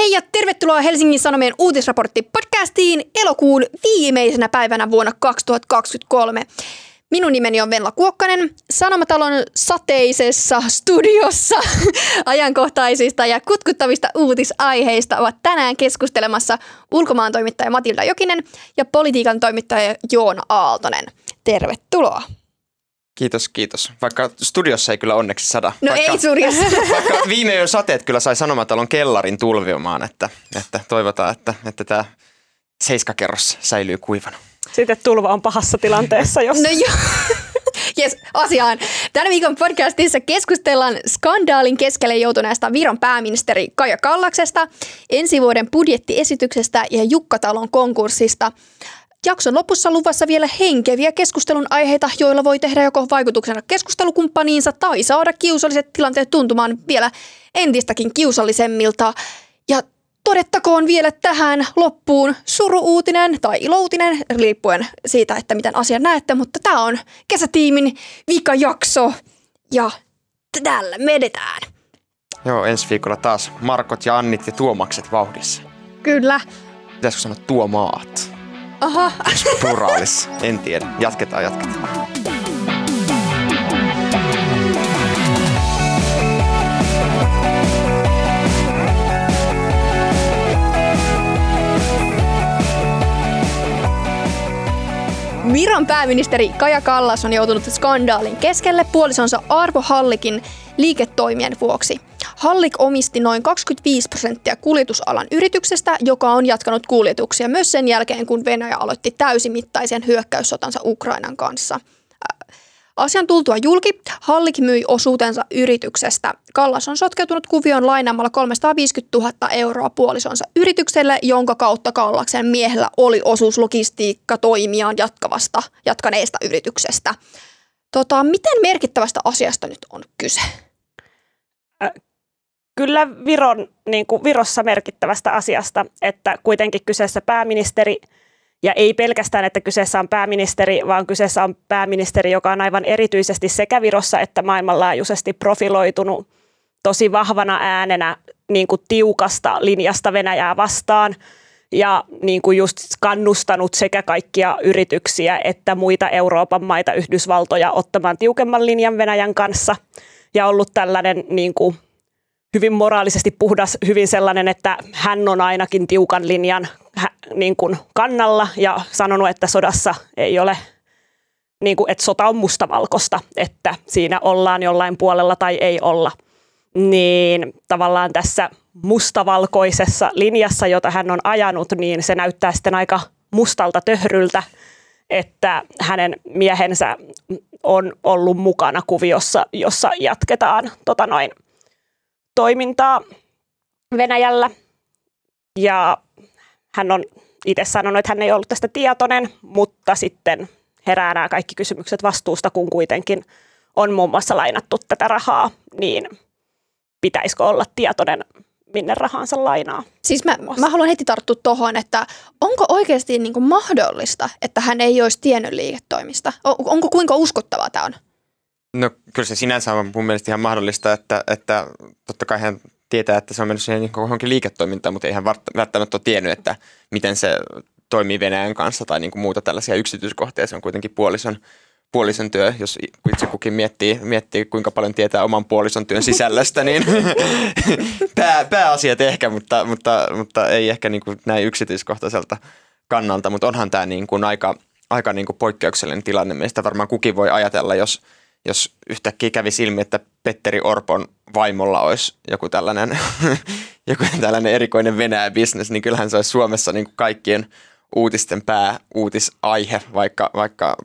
Hei ja tervetuloa Helsingin Sanomien uutisraportti podcastiin elokuun viimeisenä päivänä vuonna 2023. Minun nimeni on Venla Kuokkanen. Sanomatalon sateisessa studiossa ajankohtaisista ja kutkuttavista uutisaiheista ovat tänään keskustelemassa ulkomaan toimittaja Matilda Jokinen ja politiikan toimittaja Joona Aaltonen. Tervetuloa. Kiitos, kiitos. Vaikka studiossa ei kyllä onneksi sada. No vaikka, ei studiossa. Vaikka viime yön sateet kyllä sai sanomatalon kellarin tulvimaan, että, että toivotaan, että, että tämä seiskakerros säilyy kuivana. Sitten tulva on pahassa tilanteessa, jos... No joo. Yes, asiaan. Tämän viikon podcastissa keskustellaan skandaalin keskelle joutuneesta Viron pääministeri Kaja Kallaksesta, ensi vuoden budjettiesityksestä ja Jukkatalon konkurssista. Jakson lopussa luvassa vielä henkeviä keskustelun aiheita, joilla voi tehdä joko vaikutuksena keskustelukumppaniinsa tai saada kiusalliset tilanteet tuntumaan vielä entistäkin kiusallisemmilta. Ja todettakoon vielä tähän loppuun suruuutinen tai ilouutinen, riippuen siitä, että miten asian näette, mutta tämä on kesätiimin vikajakso ja tällä me edetään. Joo, ensi viikolla taas Markot ja Annit ja Tuomakset vauhdissa. Kyllä. Pitäisikö sanoa Tuomaat? Aha. Pluraalissa. En tiedä. Jatketaan, jatketaan. Viron pääministeri Kaja Kallas on joutunut skandaalin keskelle puolisonsa Arvo Hallikin liiketoimien vuoksi. Hallik omisti noin 25 prosenttia kuljetusalan yrityksestä, joka on jatkanut kuljetuksia myös sen jälkeen, kun Venäjä aloitti täysimittaisen hyökkäyssotansa Ukrainan kanssa. Asian tultua julki, Hallik myi osuutensa yrityksestä. Kallas on sotkeutunut kuvioon lainaamalla 350 000 euroa puolisonsa yritykselle, jonka kautta Kallaksen miehellä oli osuus logistiikka toimiaan jatkavasta, jatkaneesta yrityksestä. Tota, miten merkittävästä asiasta nyt on kyse? Kyllä Viron, niin kuin Virossa merkittävästä asiasta, että kuitenkin kyseessä pääministeri – ja ei pelkästään, että kyseessä on pääministeri, vaan kyseessä on pääministeri, joka on aivan erityisesti sekä Virossa että maailmanlaajuisesti profiloitunut tosi vahvana äänenä niin kuin tiukasta linjasta Venäjää vastaan ja niin kuin just kannustanut sekä kaikkia yrityksiä että muita Euroopan maita, Yhdysvaltoja ottamaan tiukemman linjan Venäjän kanssa ja ollut tällainen niin kuin hyvin moraalisesti puhdas, hyvin sellainen, että hän on ainakin tiukan linjan niin kuin kannalla ja sanonut, että sodassa ei ole, niin kuin, että sota on mustavalkoista, että siinä ollaan jollain puolella tai ei olla. Niin tavallaan tässä mustavalkoisessa linjassa, jota hän on ajanut, niin se näyttää sitten aika mustalta töhryltä, että hänen miehensä on ollut mukana kuviossa, jossa jatketaan tota noin, toimintaa Venäjällä. Ja hän on itse sanonut, että hän ei ollut tästä tietoinen, mutta sitten herää nämä kaikki kysymykset vastuusta, kun kuitenkin on muun muassa lainattu tätä rahaa, niin pitäisikö olla tietoinen, minne rahansa lainaa. Siis mä, mä haluan heti tarttua tuohon, että onko oikeasti niin kuin mahdollista, että hän ei olisi tiennyt liiketoimista? Onko kuinka uskottavaa tämä on? No kyllä se sinänsä on mun mielestä ihan mahdollista, että, että totta kai hän tietää, että se on mennyt siihen johonkin liiketoimintaan, mutta ei hän välttämättä ole tiennyt, että miten se toimii Venäjän kanssa tai niin kuin muuta tällaisia yksityiskohtia. Se on kuitenkin puolison, puolison työ, jos itse kukin miettii, miettii, kuinka paljon tietää oman puolison työn sisällöstä, niin pää, pääasiat ehkä, mutta, mutta, mutta ei ehkä niin kuin näin yksityiskohtaiselta kannalta. Mutta onhan tämä niin kuin aika, aika niin kuin poikkeuksellinen tilanne. Meistä varmaan kukin voi ajatella, jos – jos yhtäkkiä kävisi ilmi, että Petteri Orpon vaimolla olisi joku tällainen, joku tällainen erikoinen Venäjä-bisnes, niin kyllähän se olisi Suomessa niin kuin kaikkien uutisten pääuutisaihe, vaikka, vaikka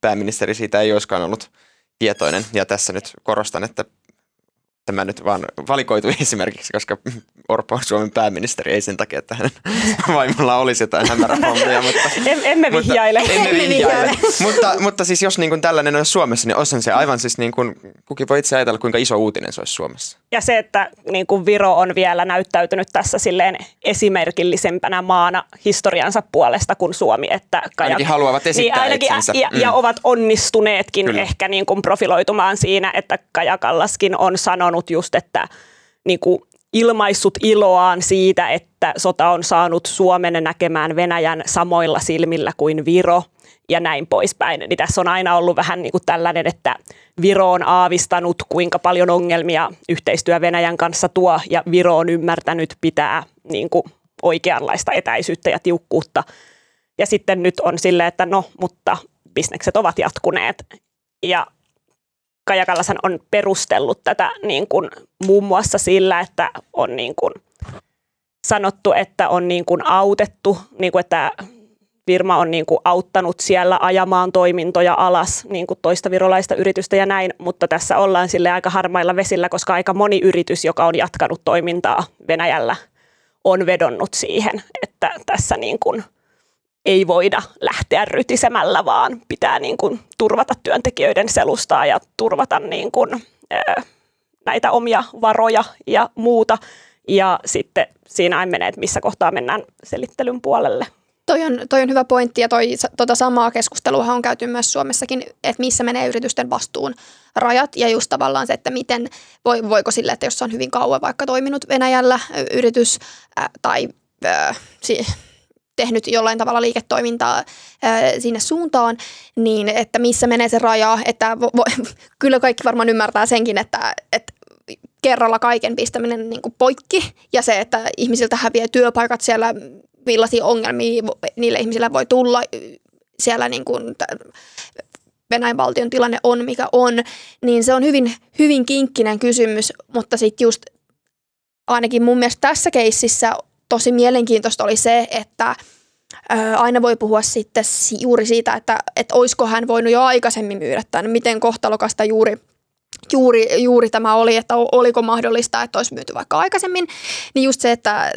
pääministeri siitä ei olisikaan ollut tietoinen. Ja tässä nyt korostan, että tämä nyt vaan valikoitu esimerkiksi, koska Orpo on Suomen pääministeri, ei sen takia, että hänen vaimolla olisi jotain hämärähommia. Mutta, em, emme vihjaile. Mutta, emme vihjaile. mutta, mutta siis jos niin kuin tällainen olisi Suomessa, niin olisihan se aivan siis niin kuin, kukin voi itse ajatella, kuinka iso uutinen se olisi Suomessa. Ja se, että niin kuin Viro on vielä näyttäytynyt tässä silleen esimerkillisempänä maana historiansa puolesta kuin Suomi. Että Kaja, ainakin haluavat esittää niin ainakin, ja, mm. ja ovat onnistuneetkin Kyllä. ehkä niin kuin profiloitumaan siinä, että Kaja Kallaskin on sanonut just, että niin kuin ilmaissut iloaan siitä, että sota on saanut Suomen näkemään Venäjän samoilla silmillä kuin Viro ja näin poispäin. Niin tässä on aina ollut vähän niin kuin tällainen, että Viro on aavistanut, kuinka paljon ongelmia yhteistyö Venäjän kanssa tuo, ja Viro on ymmärtänyt pitää niin kuin oikeanlaista etäisyyttä ja tiukkuutta. Ja sitten nyt on silleen, että no, mutta bisnekset ovat jatkuneet. Ja Kaja Kallasan on perustellut tätä niin kuin, muun muassa sillä, että on niin kuin, sanottu, että on niin kuin, autettu, niin kuin, että firma on niin kuin, auttanut siellä ajamaan toimintoja alas niin kuin toista virolaista yritystä ja näin, mutta tässä ollaan sille aika harmailla vesillä, koska aika moni yritys, joka on jatkanut toimintaa Venäjällä, on vedonnut siihen, että tässä niin kuin, ei voida lähteä rytisemällä, vaan pitää niin kuin turvata työntekijöiden selustaa ja turvata niin kuin, ää, näitä omia varoja ja muuta. Ja sitten siinä menee, että missä kohtaa mennään selittelyn puolelle. Toi on, toi on hyvä pointti ja toi, tota samaa keskustelua on käyty myös Suomessakin, että missä menee yritysten vastuun rajat ja just tavallaan se, että miten, voi, voiko sille, että jos on hyvin kauan vaikka toiminut Venäjällä yritys ää, tai ää, si, tehnyt jollain tavalla liiketoimintaa sinne suuntaan, niin että missä menee se raja, että vo, vo, kyllä kaikki varmaan ymmärtää senkin, että, että kerralla kaiken pistäminen niin kuin poikki ja se, että ihmisiltä häviää työpaikat siellä, millaisia ongelmia niille ihmisille voi tulla siellä niin kuin, Venäjän valtion tilanne on, mikä on, niin se on hyvin, hyvin kinkkinen kysymys, mutta sitten just ainakin mun mielestä tässä keississä tosi mielenkiintoista oli se, että aina voi puhua sitten juuri siitä, että, että olisiko hän voinut jo aikaisemmin myydä tämän, miten kohtalokasta juuri juuri, juuri tämä oli, että oliko mahdollista, että olisi myyty vaikka aikaisemmin, niin just se, että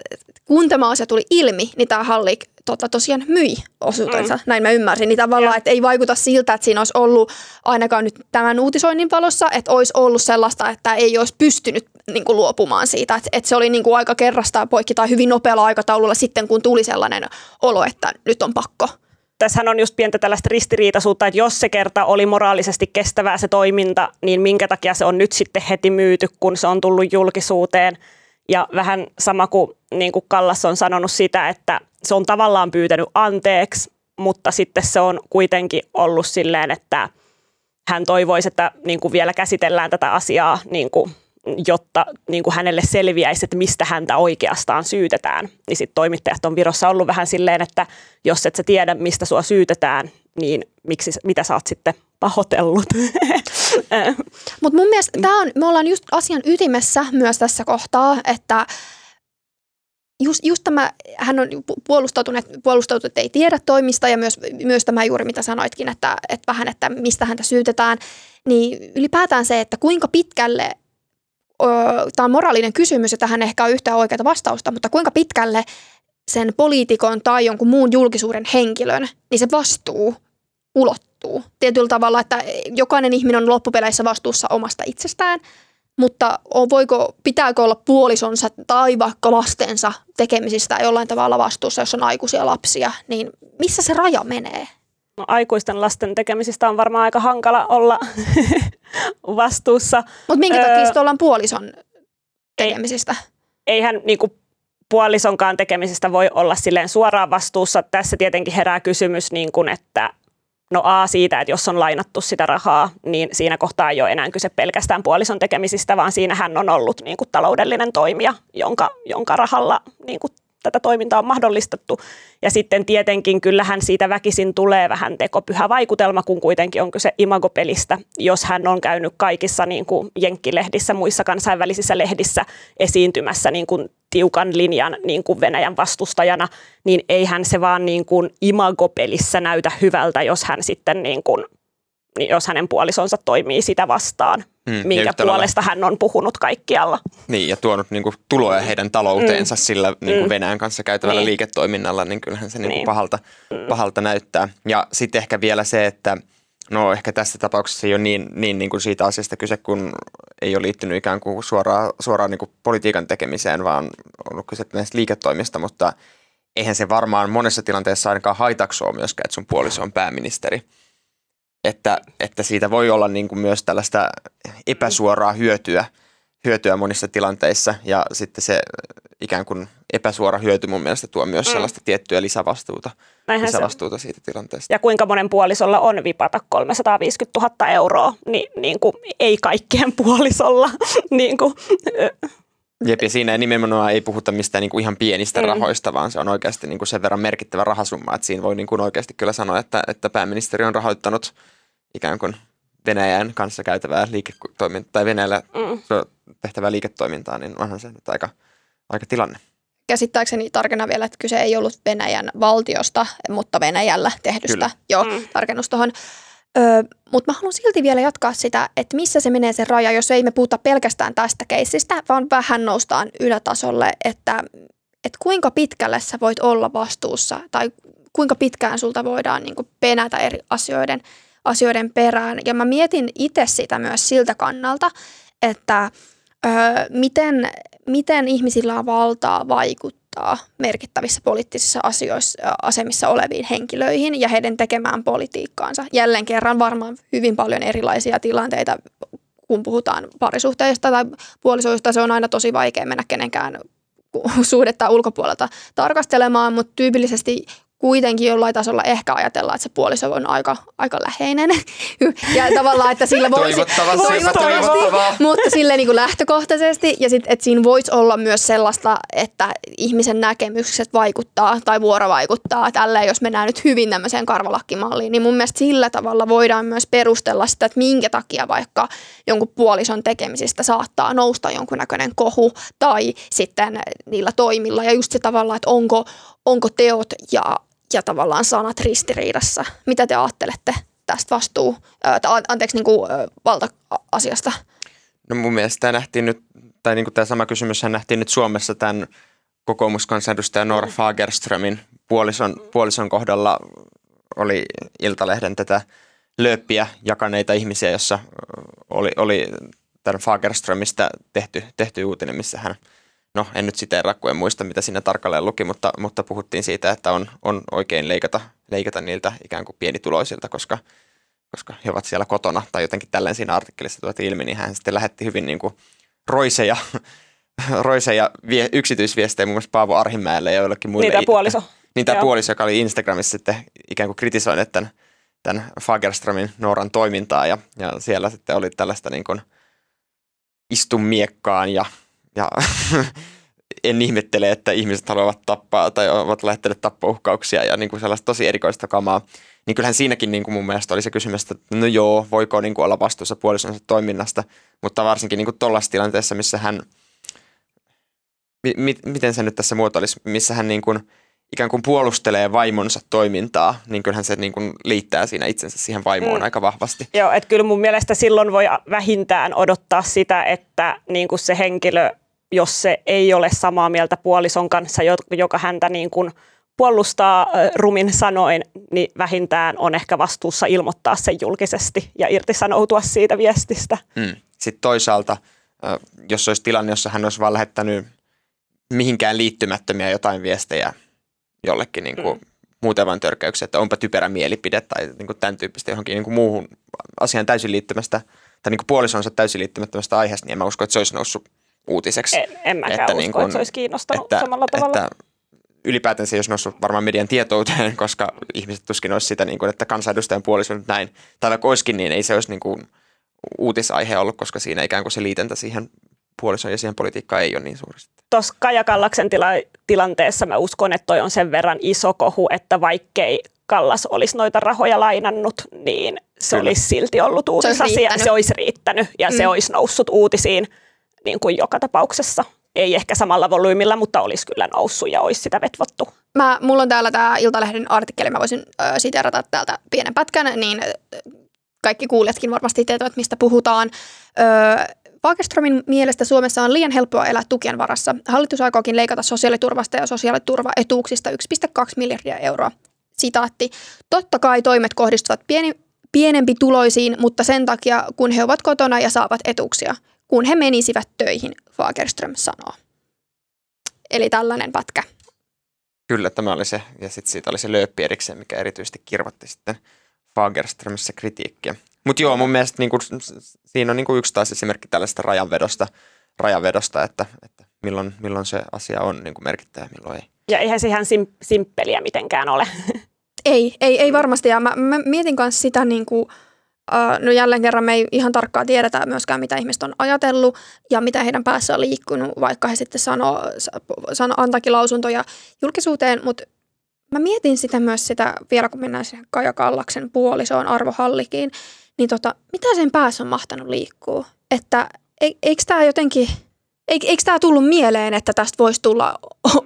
kun tämä asia tuli ilmi, niin tämä Hallik tota, tosiaan myi osuutensa, mm. näin mä ymmärsin, niin tavallaan, että ei vaikuta siltä, että siinä olisi ollut ainakaan nyt tämän uutisoinnin valossa, että olisi ollut sellaista, että ei olisi pystynyt niin kuin, luopumaan siitä, että, että se oli niin kuin, aika kerrastaan poikki tai hyvin nopealla aikataululla sitten, kun tuli sellainen olo, että nyt on pakko tässähän on just pientä tällaista ristiriitaisuutta, että jos se kerta oli moraalisesti kestävää se toiminta, niin minkä takia se on nyt sitten heti myyty, kun se on tullut julkisuuteen. Ja vähän sama kuin, niin kuin Kallas on sanonut sitä, että se on tavallaan pyytänyt anteeksi, mutta sitten se on kuitenkin ollut silleen, että hän toivoisi, että niin kuin vielä käsitellään tätä asiaa niin kuin jotta niin kuin hänelle selviäisi, että mistä häntä oikeastaan syytetään. Niin sitten toimittajat on Virossa ollut vähän silleen, että jos et sä tiedä, mistä sua syytetään, niin miksi, mitä sä oot sitten pahoitellut. Mutta mun mielestä tää on, me ollaan just asian ytimessä myös tässä kohtaa, että just, just tämä, hän on puolustautunut, puolustautunut, että ei tiedä toimista ja myös, myös tämä juuri mitä sanoitkin, että, että vähän, että mistä häntä syytetään, niin ylipäätään se, että kuinka pitkälle tämä on moraalinen kysymys ja tähän ehkä on yhtään oikeaa vastausta, mutta kuinka pitkälle sen poliitikon tai jonkun muun julkisuuden henkilön, niin se vastuu ulottuu. Tietyllä tavalla, että jokainen ihminen on loppupeleissä vastuussa omasta itsestään, mutta voiko, pitääkö olla puolisonsa tai vaikka lastensa tekemisistä jollain tavalla vastuussa, jos on aikuisia lapsia, niin missä se raja menee? No, aikuisten lasten tekemisistä on varmaan aika hankala olla vastuussa. Mutta minkä takia öö, ollaan puolison tekemisistä? Ei, eihän niinku puolisonkaan tekemisistä voi olla silleen suoraan vastuussa. Tässä tietenkin herää kysymys, niin kun, että no A siitä, että jos on lainattu sitä rahaa, niin siinä kohtaa ei ole enää kyse pelkästään puolison tekemisistä, vaan siinä hän on ollut niin kuin, taloudellinen toimija, jonka, jonka rahalla niin kuin, tätä toimintaa on mahdollistettu. Ja sitten tietenkin kyllähän siitä väkisin tulee vähän tekopyhä vaikutelma, kun kuitenkin on kyse imagopelistä. Jos hän on käynyt kaikissa niin kuin jenkkilehdissä, muissa kansainvälisissä lehdissä esiintymässä niin kuin tiukan linjan niin kuin Venäjän vastustajana, niin eihän se vaan niin kuin imagopelissä näytä hyvältä, jos hän sitten niin kuin jos hänen puolisonsa toimii sitä vastaan, mm, minkä puolesta hän on puhunut kaikkialla. Niin, ja tuonut niin kuin, tuloja heidän talouteensa mm. sillä niin kuin mm. Venäjän kanssa käytävällä niin. liiketoiminnalla, niin kyllähän se niin kuin, niin. Pahalta, mm. pahalta näyttää. Ja sitten ehkä vielä se, että no ehkä tässä tapauksessa ei ole niin, niin, niin kuin siitä asiasta kyse, kun ei ole liittynyt ikään kuin suoraan, suoraan niin kuin politiikan tekemiseen, vaan on ollut kyse näistä liiketoimista, mutta eihän se varmaan monessa tilanteessa ainakaan haitaksua myöskään, että sun puoliso on pääministeri että, että siitä voi olla niin kuin myös tällaista epäsuoraa hyötyä hyötyä monissa tilanteissa ja sitten se ikään kuin epäsuora hyöty mun mielestä tuo myös mm. sellaista tiettyä lisävastuuta, Näinhän se on. lisävastuuta siitä tilanteesta. Ja kuinka monen puolisolla on vipata 350 000 euroa, niin, niin kuin, ei kaikkien puolisolla. niin kuin, Jep, ja siinä nimenomaan ei puhuta mistään niin kuin ihan pienistä Mm. mm. rahoista, vaan se on oikeasti niin kuin sen verran merkittävä rahasumma, että siinä voi niin kuin oikeasti kyllä sanoa, että, että pääministeri on rahoittanut ikään kuin Venäjän kanssa käytävää liiketoimintaa, tai Venäjällä mm, tehtävää liiketoimintaa, niin onhan se nyt aika, aika tilanne. Käsittääkseni tarkennan vielä, että kyse ei ollut Venäjän valtiosta, mutta Venäjällä tehdystä. Kyllä. Joo, Mm. tarkennus tuohon. Mutta mä haluan silti vielä jatkaa sitä, että missä se menee se raja, jos ei me puhuta pelkästään tästä keissistä, vaan vähän noustaan ylätasolle, että, että kuinka pitkälle sä voit olla vastuussa tai kuinka pitkään sulta voidaan niin penätä eri asioiden, asioiden perään. Ja mä mietin itse sitä myös siltä kannalta, että öö, miten, miten ihmisillä on valtaa vaikuttaa merkittävissä poliittisissa asioissa, asemissa oleviin henkilöihin ja heidän tekemään politiikkaansa. Jälleen kerran varmaan hyvin paljon erilaisia tilanteita, kun puhutaan parisuhteista tai puolisoista, se on aina tosi vaikea mennä kenenkään suhdetta ulkopuolelta tarkastelemaan, mutta tyypillisesti kuitenkin jollain tasolla ehkä ajatellaan, että se puoliso on aika, aika läheinen. Ja tavallaan, että sillä voisi... Toivottavasti, jopa toivottavaa. mutta sille niin kuin lähtökohtaisesti ja sitten, että siinä voisi olla myös sellaista, että ihmisen näkemykset vaikuttaa tai vuorovaikuttaa tälleen, jos mennään nyt hyvin tämmöiseen karvalakkimalliin, niin mun mielestä sillä tavalla voidaan myös perustella sitä, että minkä takia vaikka jonkun puolison tekemisistä saattaa nousta jonkunnäköinen kohu tai sitten niillä toimilla ja just se tavalla, että onko, onko teot ja, ja tavallaan sanat ristiriidassa. Mitä te ajattelette tästä vastuu, tai an- anteeksi, niin kuin, valta-asiasta? No mun mielestä tämä nähtiin nyt, tai niin kuin tämä sama kysymys nähtiin nyt Suomessa tämän kokoomuskansanedustaja Nora Fagerströmin puolison, puolison kohdalla oli Iltalehden tätä lööppiä jakaneita ihmisiä, jossa oli, oli tämän Fagerströmistä tehty, tehty uutinen, missä hän, no en nyt siteeraa, kun en muista mitä siinä tarkalleen luki, mutta, mutta puhuttiin siitä, että on, on oikein leikata, leikata niiltä ikään kuin pienituloisilta, koska, koska he ovat siellä kotona, tai jotenkin tälleen siinä artikkelissa tuotiin ilmi, niin hän sitten lähetti hyvin niin kuin roiseja, roiseja vie, yksityisviestejä muun muassa Paavo Arhimäelle ja joillekin muille. Niitä puoliso. Niin tämä puoliso, joka oli Instagramissa sitten ikään kuin kritisoinut tämän, tämän Fagerströmin Nooran toimintaa ja, ja siellä sitten oli tällaista niin kuin istu miekkaan ja, ja en ihmettele, että ihmiset haluavat tappaa tai ovat lähettäneet tappouhkauksia ja niin kuin sellaista tosi erikoista kamaa. Niin kyllähän siinäkin niin kuin mun mielestä oli se kysymys, että no joo, voiko niin kuin olla vastuussa puolisonsa toiminnasta, mutta varsinkin niin kuin tuollaisessa tilanteessa, missä hän, mi, mi, miten se nyt tässä muotoilisi, missä hän niin kuin ikään kuin puolustelee vaimonsa toimintaa, niin kyllähän se niin kuin liittää siinä itsensä siihen vaimoon Mm. aika vahvasti. Joo, että kyllä mun mielestä silloin voi vähintään odottaa sitä, että niin kuin se henkilö, jos se ei ole samaa mieltä puolison kanssa, jo- joka häntä niin kuin puolustaa rumin sanoin, niin vähintään on ehkä vastuussa ilmoittaa sen julkisesti ja irtisanoutua siitä viestistä. Mm. Sitten toisaalta, jos olisi tilanne, jossa hän olisi vaan lähettänyt mihinkään liittymättömiä jotain viestejä jollekin niin kuin, Mm. muuten vain törkäyksiä, että onpa typerä mielipide tai niin kuin tämän tyyppistä johonkin niin kuin muuhun asiaan täysin liittymästä tai niin kuin puolisonsa täysin liittymättömästä aiheesta, niin en mä usko, että se olisi noussut uutiseksi. En, en mäkään Että usko, niin kuin- että se olisi kiinnostanut että, samalla tavalla. Että ylipäätään se ei olisi noussut varmaan median tietouteen, koska ihmiset tuskin olisi sitä, niin kuin, että kansanedustajan puoliso nyt näin. Tai vaikka olisikin, niin ei se olisi niin kuin uutisaihe ollut, koska siinä ikään kuin se liitäntä siihen puolisoon ja siihen politiikkaan ei ole niin suuri. sitten. Tuossa Kaja Kallaksen tila- tilanteessa mä uskon, että toi on sen verran iso kohu, että vaikkei Kallas olisi noita rahoja lainannut, niin se Kyllä. olisi silti ollut uutisasia. riittänyt. Se olisi riittänyt ja mm. se olisi noussut uutisiin niin kuin joka tapauksessa. Ei ehkä samalla volyymilla, mutta olisi kyllä noussut ja olisi sitä vetvottu. Mä, mulla on täällä tämä Iltalehden artikkeli, mä voisin ö, siteerata täältä pienen pätkän, niin kaikki kuulijatkin varmasti tietävät, mistä puhutaan. Ö, Fagerströmin mielestä Suomessa on liian helppoa elää tukien varassa. Hallitus aikookin leikata sosiaaliturvasta ja sosiaaliturvaetuuksista 1,2 miljardia euroa. Sitaatti. Totta kai toimet kohdistuvat pieni, pienempi tuloisiin, mutta sen takia, kun he ovat kotona ja saavat etuuksia. Kun he menisivät töihin, Fagerström sanoo. Eli tällainen pätkä. Kyllä tämä oli se, ja sitten siitä oli se lööppi erikseen, mikä erityisesti kirvoitti sitten Fagerströmissä kritiikkiä. Mutta joo, mun mielestä niinku, siinä on niinku yksi taas esimerkki tällaista rajanvedosta, rajavedosta, että, että milloin, milloin se asia on niin kuin merkittävä, milloin ei. Ja eihän se ihan sim- simppeliä mitenkään ole. Ei, ei, ei varmasti. Ja mä, mä mietin myös sitä, niin kuin, uh, no jälleen kerran me ei ihan tarkkaan tiedetä myöskään, mitä ihmiset on ajatellut ja mitä heidän päässä on liikkunut, vaikka he sitten sanoo, sano, antakin lausuntoja julkisuuteen, mutta mä mietin sitä myös sitä, vielä kun mennään siihen Kaja Kallaksen puolisoon Arvo Hallikiin, niin tota, mitä sen päässä on mahtanut liikkua? Että e, eikö tämä jotenkin, eikö tämä tullut mieleen, että tästä voisi tulla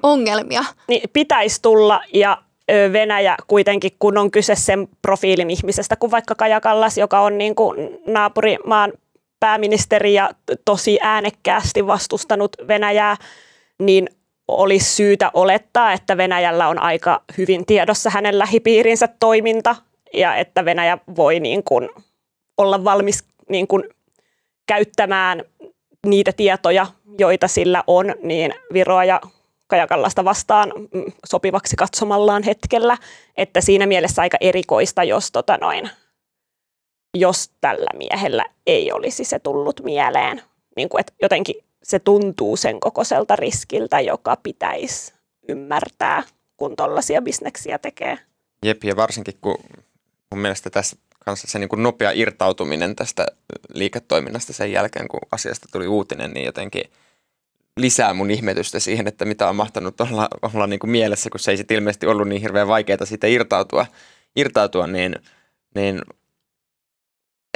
ongelmia? Niin, pitäisi tulla ja Venäjä kuitenkin, kun on kyse sen profiilin ihmisestä, kuin vaikka Kaja Kallas, joka on niin kuin naapurimaan pääministeri ja tosi äänekkäästi vastustanut Venäjää, niin olisi syytä olettaa, että Venäjällä on aika hyvin tiedossa hänen lähipiirinsä toiminta ja että Venäjä voi niin kuin olla valmis niin kuin käyttämään niitä tietoja, joita sillä on, niin Viroa ja Kajakallasta vastaan mm, sopivaksi katsomallaan hetkellä, että siinä mielessä aika erikoista, jos, tota noin, jos tällä miehellä ei olisi se tullut mieleen. Niin kuin, että jotenkin se tuntuu sen kokoiselta riskiltä, joka pitäisi ymmärtää, kun tuollaisia bisneksiä tekee. Jep, ja varsinkin kun mun mielestä tässä kanssa se niin kuin nopea irtautuminen tästä liiketoiminnasta sen jälkeen, kun asiasta tuli uutinen, niin jotenkin lisää mun ihmetystä siihen, että mitä on mahtanut olla, olla niin kuin mielessä, kun se ei sitten ilmeisesti ollut niin hirveän vaikeaa siitä irtautua, irtautua niin, niin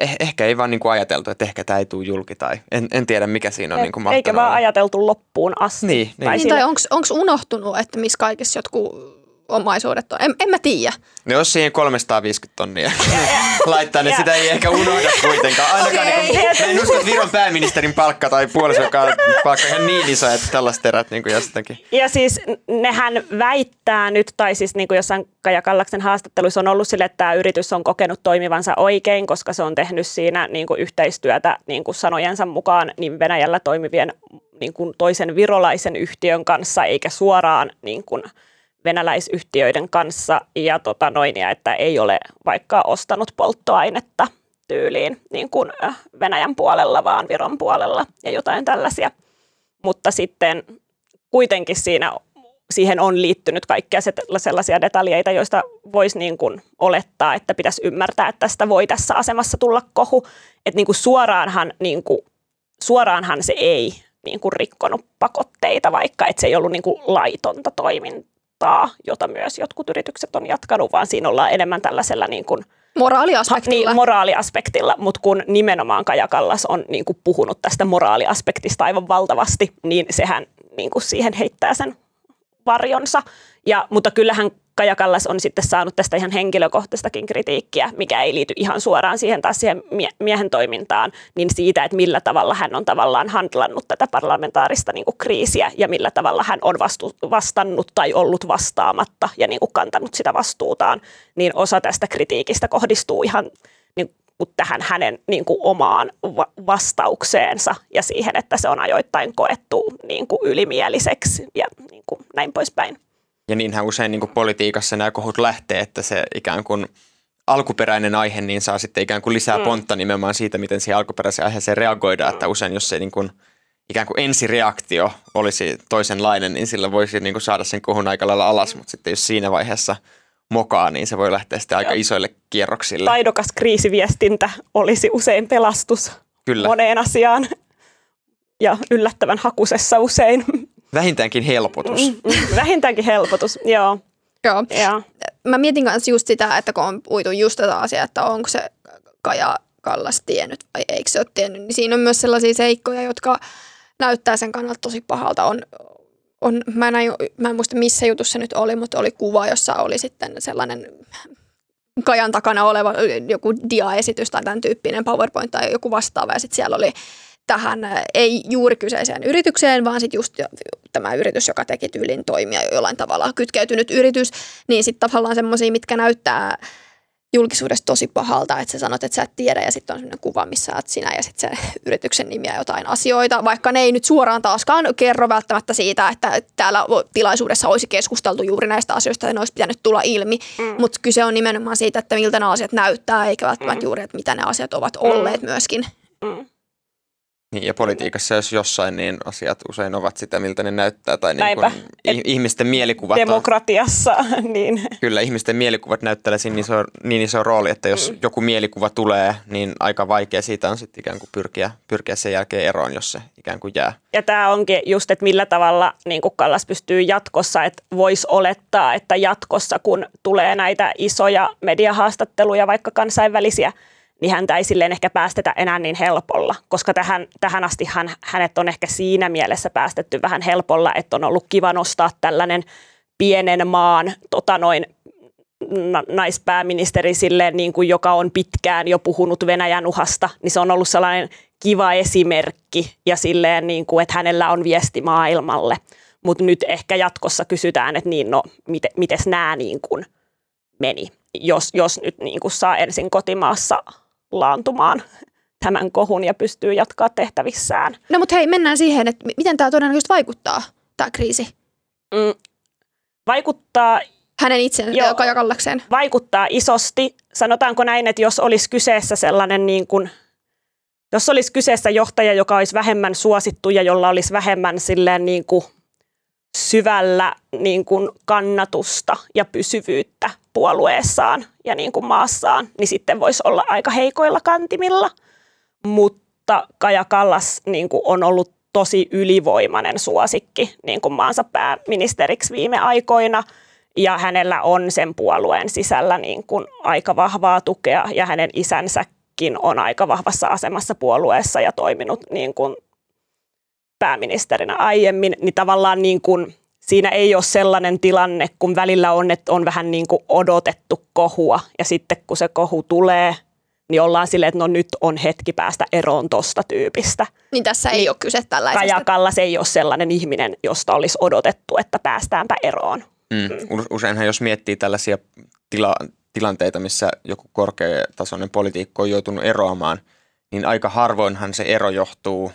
eh, ehkä ei vaan niin kuin ajateltu, että ehkä tämä ei tule julki tai en, en tiedä mikä siinä on Et, niin kuin Eikä vaan olla. ajateltu loppuun asti. Niin, niin. Tai, niin, tai onko unohtunut, että missä kaikissa jotkut omaisuudet on. En, en mä tiedä. No jos siihen 350 tonnia laittaa, niin sitä ei ehkä unohda kuitenkaan. Ainakaan okay. niin kuin, mä en usko, että Viron pääministerin palkka tai puoliso, joka on palkka ihan niin iso, että tällaiset erät niin kuin jostakin. Ja siis nehän väittää nyt, tai siis niin kuin jossain Kaja Kallaksen haastatteluissa on ollut sille, että tämä yritys on kokenut toimivansa oikein, koska se on tehnyt siinä niin kuin yhteistyötä niin kuin sanojensa mukaan niin Venäjällä toimivien niin kuin toisen virolaisen yhtiön kanssa, eikä suoraan niin kuin – venäläisyhtiöiden kanssa ja, tota noin, että ei ole vaikka ostanut polttoainetta tyyliin niin kuin Venäjän puolella, vaan Viron puolella ja jotain tällaisia. Mutta sitten kuitenkin siinä, siihen on liittynyt kaikkia sellaisia detaljeita, joista voisi niin kuin olettaa, että pitäisi ymmärtää, että tästä voi tässä asemassa tulla kohu. Että niin kuin suoraanhan, niin kuin, suoraanhan se ei niin kuin rikkonut pakotteita, vaikka että se ei ollut niin kuin laitonta toimintaa toimintaa, jota myös jotkut yritykset on jatkanut, vaan siinä ollaan enemmän tällaisella niin kuin, Moraaliaspektilla. Niin, moraaliaspektilla, mutta kun nimenomaan Kaja Kallas on niin kuin puhunut tästä moraaliaspektista aivan valtavasti, niin sehän niin kuin siihen heittää sen varjonsa. Ja, mutta kyllähän Kaja Kallas on sitten saanut tästä ihan henkilökohtaistakin kritiikkiä, mikä ei liity ihan suoraan siihen taas siihen mie- miehen toimintaan, niin siitä, että millä tavalla hän on tavallaan handlannut tätä parlamentaarista niin kuin kriisiä ja millä tavalla hän on vastu- vastannut tai ollut vastaamatta ja niin kuin kantanut sitä vastuutaan, niin osa tästä kritiikistä kohdistuu ihan niin kuin tähän hänen niin kuin omaan va- vastaukseensa ja siihen, että se on ajoittain koettu niin kuin ylimieliseksi ja niin kuin näin poispäin. Ja niinhän usein niin kuin politiikassa nämä kohut lähtee, että se ikään kuin alkuperäinen aihe niin saa sitten ikään kuin lisää mm. pontta nimenomaan siitä, miten siihen alkuperäiseen aiheeseen reagoidaan. Mm. Että usein jos se niin kuin, ikään kuin ensireaktio olisi toisenlainen, niin sillä voisi niin kuin saada sen kohun aika lailla alas, mutta sitten jos siinä vaiheessa mokaa, niin se voi lähteä sitten aika isoille kierroksille. Taidokas kriisiviestintä olisi usein pelastus Kyllä. moneen asiaan ja yllättävän hakusessa usein. Vähintäänkin helpotus. Mm, mm, vähintäänkin helpotus, joo. Joo. Ja. Mä mietin kanssa just sitä, että kun on puitu just tätä asiaa, että onko se Kaja Kallas tiennyt vai eikö se ole tiennyt, niin siinä on myös sellaisia seikkoja, jotka näyttää sen kannalta tosi pahalta. On, on, mä, en, mä en muista missä jutussa nyt oli, mutta oli kuva, jossa oli sitten sellainen Kajan takana oleva joku dia-esitys tai tämän tyyppinen PowerPoint tai joku vastaava. Ja sitten siellä oli tähän ei juuri kyseiseen yritykseen, vaan sitten just tämä yritys, joka teki tyylin toimia jollain tavalla kytkeytynyt yritys, niin sitten tavallaan semmoisia, mitkä näyttää julkisuudessa tosi pahalta, että sä sanot, että sä et tiedä ja sitten on sellainen kuva, missä oot sinä ja sitten se yrityksen nimi ja jotain asioita, vaikka ne ei nyt suoraan taaskaan kerro välttämättä siitä, että täällä tilaisuudessa olisi keskusteltu juuri näistä asioista ja ne olisi pitänyt tulla ilmi, mm. mutta kyse on nimenomaan siitä, että miltä nämä asiat näyttää, eikä välttämättä mm. juuri, että mitä ne asiat ovat olleet mm. myöskin. Mm. Niin, ja politiikassa jos jossain, niin asiat usein ovat sitä, miltä ne näyttää. Tai niin Näinpä. kuin, ihmisten mielikuvat on, Demokratiassa, niin Kyllä, ihmisten mielikuvat näyttelee niin iso, niin iso rooli, että jos mm. joku mielikuva tulee, niin aika vaikea siitä on sitten ikään kuin pyrkiä, pyrkiä sen jälkeen eroon, jos se ikään kuin jää. Ja tämä onkin just, että millä tavalla niin kuin Kallas pystyy jatkossa, että voisi olettaa, että jatkossa kun tulee näitä isoja mediahaastatteluja, vaikka kansainvälisiä, niin häntä ei silleen ehkä päästetä enää niin helpolla, koska tähän, tähän asti hän, hänet on ehkä siinä mielessä päästetty vähän helpolla, että on ollut kiva nostaa tällainen pienen maan tota noin, naispääministeri silleen, niin kuin, joka on pitkään jo puhunut Venäjän uhasta, niin se on ollut sellainen kiva esimerkki ja silleen, niin kuin, että hänellä on viesti maailmalle. Mutta nyt ehkä jatkossa kysytään, että niin, no, miten, mites nämä niin kuin meni, jos, jos nyt niin kuin saa ensin kotimaassa laantumaan tämän kohun ja pystyy jatkaa tehtävissään. No mutta hei, mennään siihen, että miten tämä todennäköisesti vaikuttaa, tämä kriisi? Mm, vaikuttaa hänen itse Joo, Kaja Kallakseen? Vaikuttaa isosti. Sanotaanko näin, että jos olisi kyseessä sellainen niin kuin, jos olisi kyseessä johtaja, joka olisi vähemmän suosittu ja jolla olisi vähemmän silleen niin kuin syvällä niin kuin kannatusta ja pysyvyyttä puolueessaan ja niin kuin maassaan, niin sitten voisi olla aika heikoilla kantimilla. Mutta Kaja Kallas niin kuin on ollut tosi ylivoimainen suosikki niin kuin maansa pääministeriksi viime aikoina – ja hänellä on sen puolueen sisällä niin kuin aika vahvaa tukea. Ja hänen isänsäkin on aika vahvassa asemassa puolueessa ja toiminut niin kuin pääministerinä aiemmin, niin tavallaan niin kuin siinä ei ole sellainen tilanne, kun välillä on, että on vähän niin kuin odotettu kohua ja sitten kun se kohu tulee, niin ollaan silleen, että no nyt on hetki päästä eroon tosta tyypistä. Niin tässä ei niin, ole kyse tällaisesta. Kaja Kallas ei ole sellainen ihminen, josta olisi odotettu, että päästäänpä eroon. Mm. Useinhan jos miettii tällaisia tila, tilanteita, missä joku korkeatasoinen poliitikko on joutunut eroamaan, niin aika harvoinhan se ero johtuu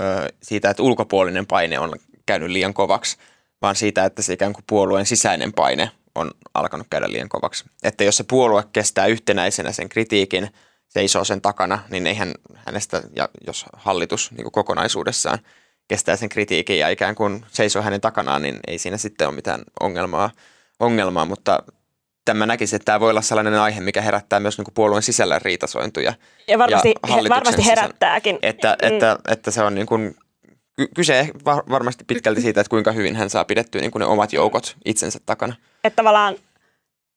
ö, siitä, että ulkopuolinen paine on käynyt liian kovaksi, vaan siitä, että se ikään kuin puolueen sisäinen paine on alkanut käydä liian kovaksi. Että jos se puolue kestää yhtenäisenä sen kritiikin, seisoo sen takana, niin eihän hänestä, ja jos hallitus niin kuin kokonaisuudessaan – kestää sen kritiikin ja ikään kuin seisoo hänen takanaan, niin ei siinä sitten ole mitään ongelmaa, ongelmaa mutta tämä näkisin, että tämä voi olla sellainen aihe, mikä herättää myös niin kuin puolueen sisällä riitasointuja. Ja varmasti, ja varmasti herättääkin. Että, mm. että, että se on niin kuin, kyse varmasti pitkälti siitä, että kuinka hyvin hän saa pidettyä niin kuin ne omat joukot itsensä takana. Että tavallaan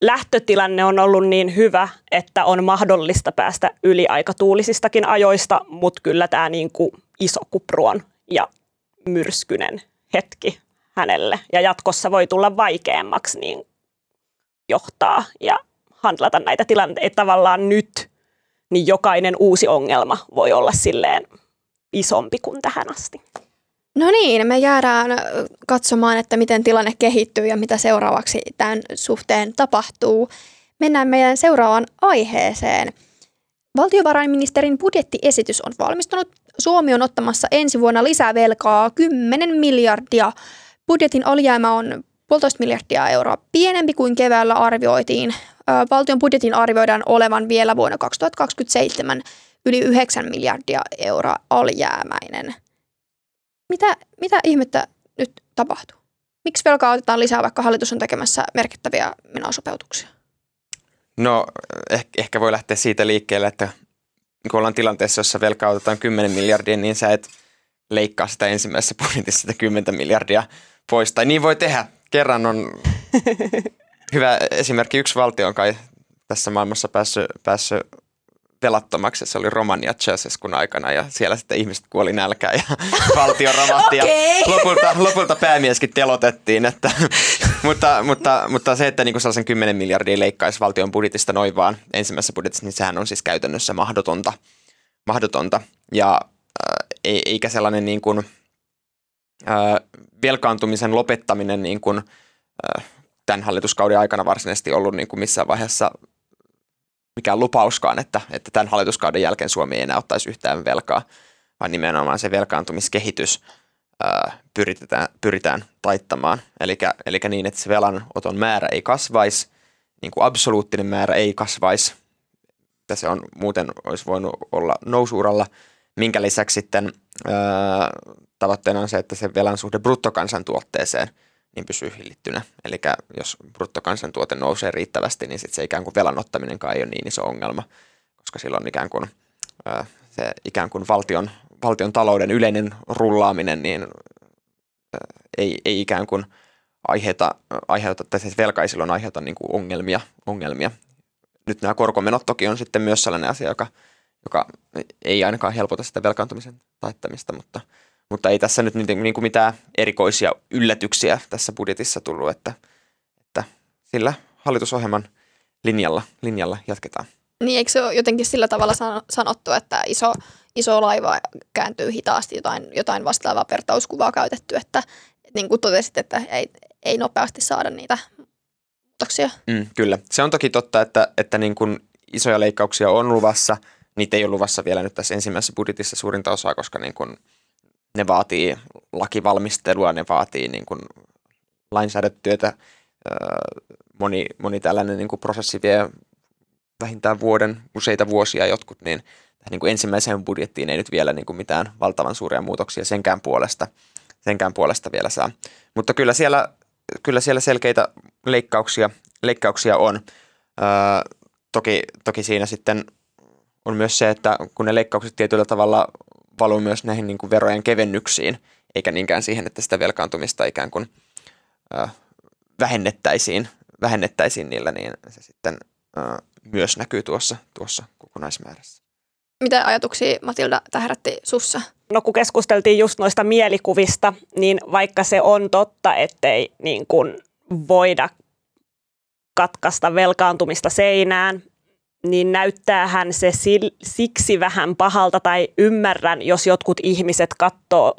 lähtötilanne on ollut niin hyvä, että on mahdollista päästä yli aika tuulisistakin ajoista, mutta kyllä tämä niin kuin iso kupru on ja myrskynen hetki hänelle ja jatkossa voi tulla vaikeammaksi niin johtaa ja handlata näitä tilanteita tavallaan nyt, niin jokainen uusi ongelma voi olla silleen isompi kuin tähän asti. No niin, me jäädään katsomaan, että miten tilanne kehittyy ja mitä seuraavaksi tämän suhteen tapahtuu. Mennään meidän seuraavaan aiheeseen. Valtiovarainministerin budjettiesitys on valmistunut Suomi on ottamassa ensi vuonna lisää velkaa 10 miljardia. Budjetin alijäämä on puolitoista miljardia euroa pienempi kuin keväällä arvioitiin. Valtion budjetin arvioidaan olevan vielä vuonna 2027 yli 9 miljardia euroa alijäämäinen. Mitä, mitä ihmettä nyt tapahtuu? Miksi velkaa otetaan lisää, vaikka hallitus on tekemässä merkittäviä menosopeutuksia? No ehkä, ehkä voi lähteä siitä liikkeelle, että kun ollaan tilanteessa, jossa velkaa otetaan 10 miljardia, niin sä et leikkaa sitä ensimmäisessä budjetissa sitä 10 miljardia pois. Tai niin voi tehdä. Kerran on hyvä esimerkki. Yksi valtio on kai tässä maailmassa päässyt, päässyt velattomaksi. Se oli Romania Ceausescun aikana ja siellä sitten ihmiset kuoli nälkään ja valtio romahti okay. ja lopulta, lopulta päämieskin telotettiin. Että, mutta, mutta, mutta se, että niin sellaisen 10 miljardia leikkaisi valtion budjetista noin vaan ensimmäisessä budjetissa, niin sehän on siis käytännössä mahdotonta. mahdotonta. Ja äh, eikä sellainen niin kuin, äh, velkaantumisen lopettaminen niin kuin, äh, tämän hallituskauden aikana varsinaisesti ollut niin kuin missään vaiheessa mikään lupauskaan, että, että tämän hallituskauden jälkeen Suomi ei enää ottaisi yhtään velkaa, vaan nimenomaan se velkaantumiskehitys ää, pyritään, pyritään taittamaan. Eli niin, että se velanoton määrä ei kasvaisi, niin kuin absoluuttinen määrä ei kasvaisi, että se on muuten olisi voinut olla nousuuralla, minkä lisäksi sitten tavoitteena on se, että se velan suhde bruttokansantuotteeseen niin pysyy hillittynä. Eli jos bruttokansantuote nousee riittävästi, niin sit se ikään kuin velan ottaminenkaan ei ole niin iso ongelma, koska silloin ikään kuin se ikään kuin valtion, valtion talouden yleinen rullaaminen niin ei, ei ikään kuin aiheuta, aiheuta tai siis velka ei silloin aiheuta niin kuin ongelmia, ongelmia. Nyt nämä korkomenot toki on sitten myös sellainen asia, joka, joka ei ainakaan helpota sitä velkaantumisen taittamista, mutta, mutta ei tässä nyt niin kuin mitään erikoisia yllätyksiä tässä budjetissa tullut, että, että sillä hallitusohjelman linjalla, linjalla jatketaan. Niin, eikö se ole jotenkin sillä tavalla sanottu, että iso, iso laiva kääntyy hitaasti, jotain, jotain vastaavaa vertauskuvaa käytetty, että niin kuin totesit, että ei, ei nopeasti saada niitä muutoksia. Mm, kyllä. Se on toki totta, että, että niin kuin isoja leikkauksia on luvassa. Niitä ei ole luvassa vielä nyt tässä ensimmäisessä budjetissa suurinta osaa, koska niin kuin ne vaatii lakivalmistelua, ne vaatii niin kuin lainsäädäntötyötä. Moni, moni tällainen niin kuin prosessi vie vähintään vuoden, useita vuosia jotkut, niin niin kuin ensimmäiseen budjettiin ei nyt vielä niin kuin mitään valtavan suuria muutoksia senkään puolesta, senkään puolesta vielä saa. Mutta kyllä siellä, kyllä siellä selkeitä leikkauksia, leikkauksia on. Öö, toki, toki siinä sitten on myös se, että kun ne leikkaukset tietyllä tavalla valuu myös näihin niin kuin verojen kevennyksiin, eikä niinkään siihen, että sitä velkaantumista ikään kuin öö, vähennettäisiin, vähennettäisiin niillä, niin se sitten öö, myös näkyy tuossa, tuossa kokonaismäärässä. Mitä ajatuksia Matilda tährätti sussa? No kun keskusteltiin just noista mielikuvista, niin vaikka se on totta, ettei niin kuin voida katkaista velkaantumista seinään, niin näyttäähän se siksi vähän pahalta tai ymmärrän, jos jotkut ihmiset katsoo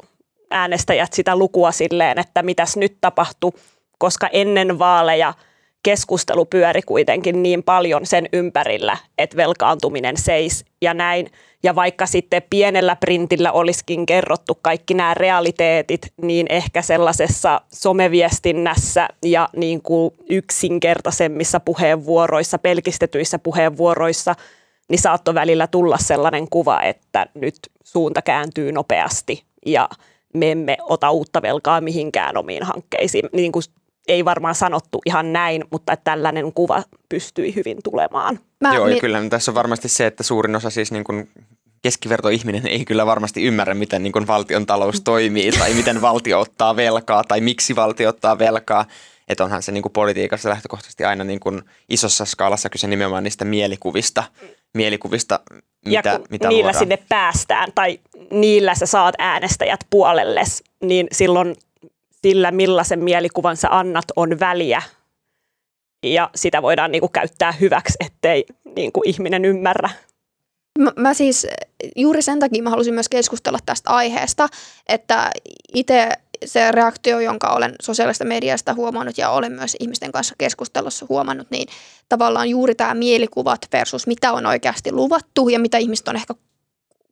äänestäjät sitä lukua silleen, että mitäs nyt tapahtui, koska ennen vaaleja – keskustelu pyöri kuitenkin niin paljon sen ympärillä, että velkaantuminen seis ja näin. Ja vaikka sitten pienellä printillä olisikin kerrottu kaikki nämä realiteetit, niin ehkä sellaisessa someviestinnässä ja niin kuin yksinkertaisemmissa puheenvuoroissa, pelkistetyissä puheenvuoroissa, niin saattoi välillä tulla sellainen kuva, että nyt suunta kääntyy nopeasti ja me emme ota uutta velkaa mihinkään omiin hankkeisiin. Niin kuin ei varmaan sanottu ihan näin, mutta että tällainen kuva pystyi hyvin tulemaan. Mä, Joo, mi- kyllä tässä on varmasti se, että suurin osa siis niin kuin keskivertoihminen ei kyllä varmasti ymmärrä, miten niin kuin valtion talous toimii tai miten valtio ottaa velkaa tai miksi valtio ottaa velkaa. Että onhan se niin kuin politiikassa lähtökohtaisesti aina niin kuin isossa skaalassa kyse nimenomaan niistä mielikuvista, mielikuvista mitä, ja mitä niillä luodaan. sinne päästään tai niillä sä saat äänestäjät puolelles, niin silloin sillä, millaisen mielikuvan sä annat, on väliä. Ja sitä voidaan niin kuin käyttää hyväksi, ettei niin kuin ihminen ymmärrä. Mä, mä siis juuri sen takia mä halusin myös keskustella tästä aiheesta, että itse se reaktio, jonka olen sosiaalista mediasta huomannut ja olen myös ihmisten kanssa keskustelussa huomannut, niin tavallaan juuri tämä mielikuvat versus mitä on oikeasti luvattu ja mitä ihmiset on ehkä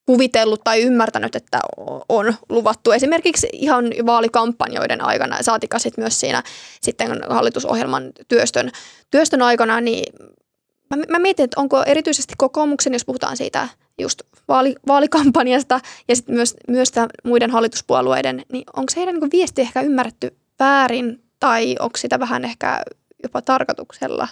kuvitellut tai ymmärtänyt, että on luvattu esimerkiksi ihan vaalikampanjoiden aikana, saatika sit myös siinä sitten hallitusohjelman työstön, työstön aikana, niin mä, mä mietin, että onko erityisesti kokoomuksen, jos puhutaan siitä just vaali, vaalikampanjasta ja sitten myös, myös muiden hallituspuolueiden, niin onko heidän niin viesti ehkä ymmärretty väärin tai onko sitä vähän ehkä jopa tarkoituksella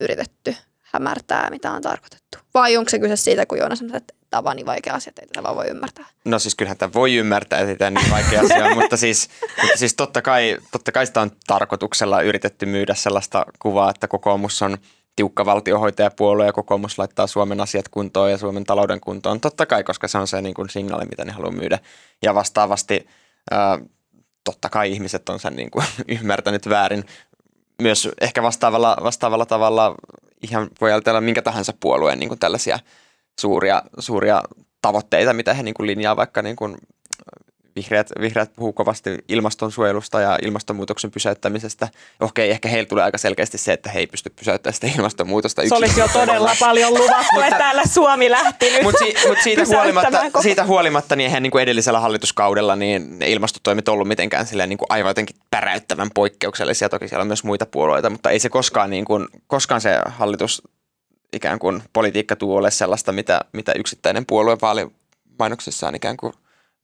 yritetty hämärtää, mitä on tarkoitettu? Vai onko se kyse siitä, kun Joona sanoi, että vaan niin vaikea asia, että tätä voi ymmärtää. No siis kyllähän tämä voi ymmärtää, että tämä niin vaikea asia, mutta, siis, mutta siis totta kai, totta kai sitä on tarkoituksella yritetty myydä sellaista kuvaa, että kokoomus on tiukka valtiohoitajapuolue ja kokoomus laittaa Suomen asiat kuntoon ja Suomen talouden kuntoon. Totta kai, koska se on se niin kuin signaali, mitä ne haluaa myydä. Ja vastaavasti ää, totta kai ihmiset on sen niin kuin ymmärtänyt väärin. Myös ehkä vastaavalla, vastaavalla tavalla ihan voi ajatella minkä tahansa puolueen niin kuin tällaisia – suuria, suuria tavoitteita, mitä he niin kuin linjaa vaikka niin kuin vihreät, vihreät puhuu kovasti ilmastonsuojelusta ja ilmastonmuutoksen pysäyttämisestä. Okei, ehkä heillä tulee aika selkeästi se, että he ei pysty pysäyttämään sitä ilmastonmuutosta. Se olisi jo todella paljon luvattu, että täällä Suomi lähti nyt Mutta si, mut siitä, huolimatta, siitä huolimatta, niin eihän niin kuin edellisellä hallituskaudella niin ne ilmastotoimet ollut mitenkään silleen niin kuin aivan jotenkin päräyttävän poikkeuksellisia. Toki siellä on myös muita puolueita, mutta ei se koskaan, niin kuin, koskaan se hallitus ikään kuin politiikka tuo ole sellaista, mitä, mitä yksittäinen puolue vaalimainoksissaan ikään kuin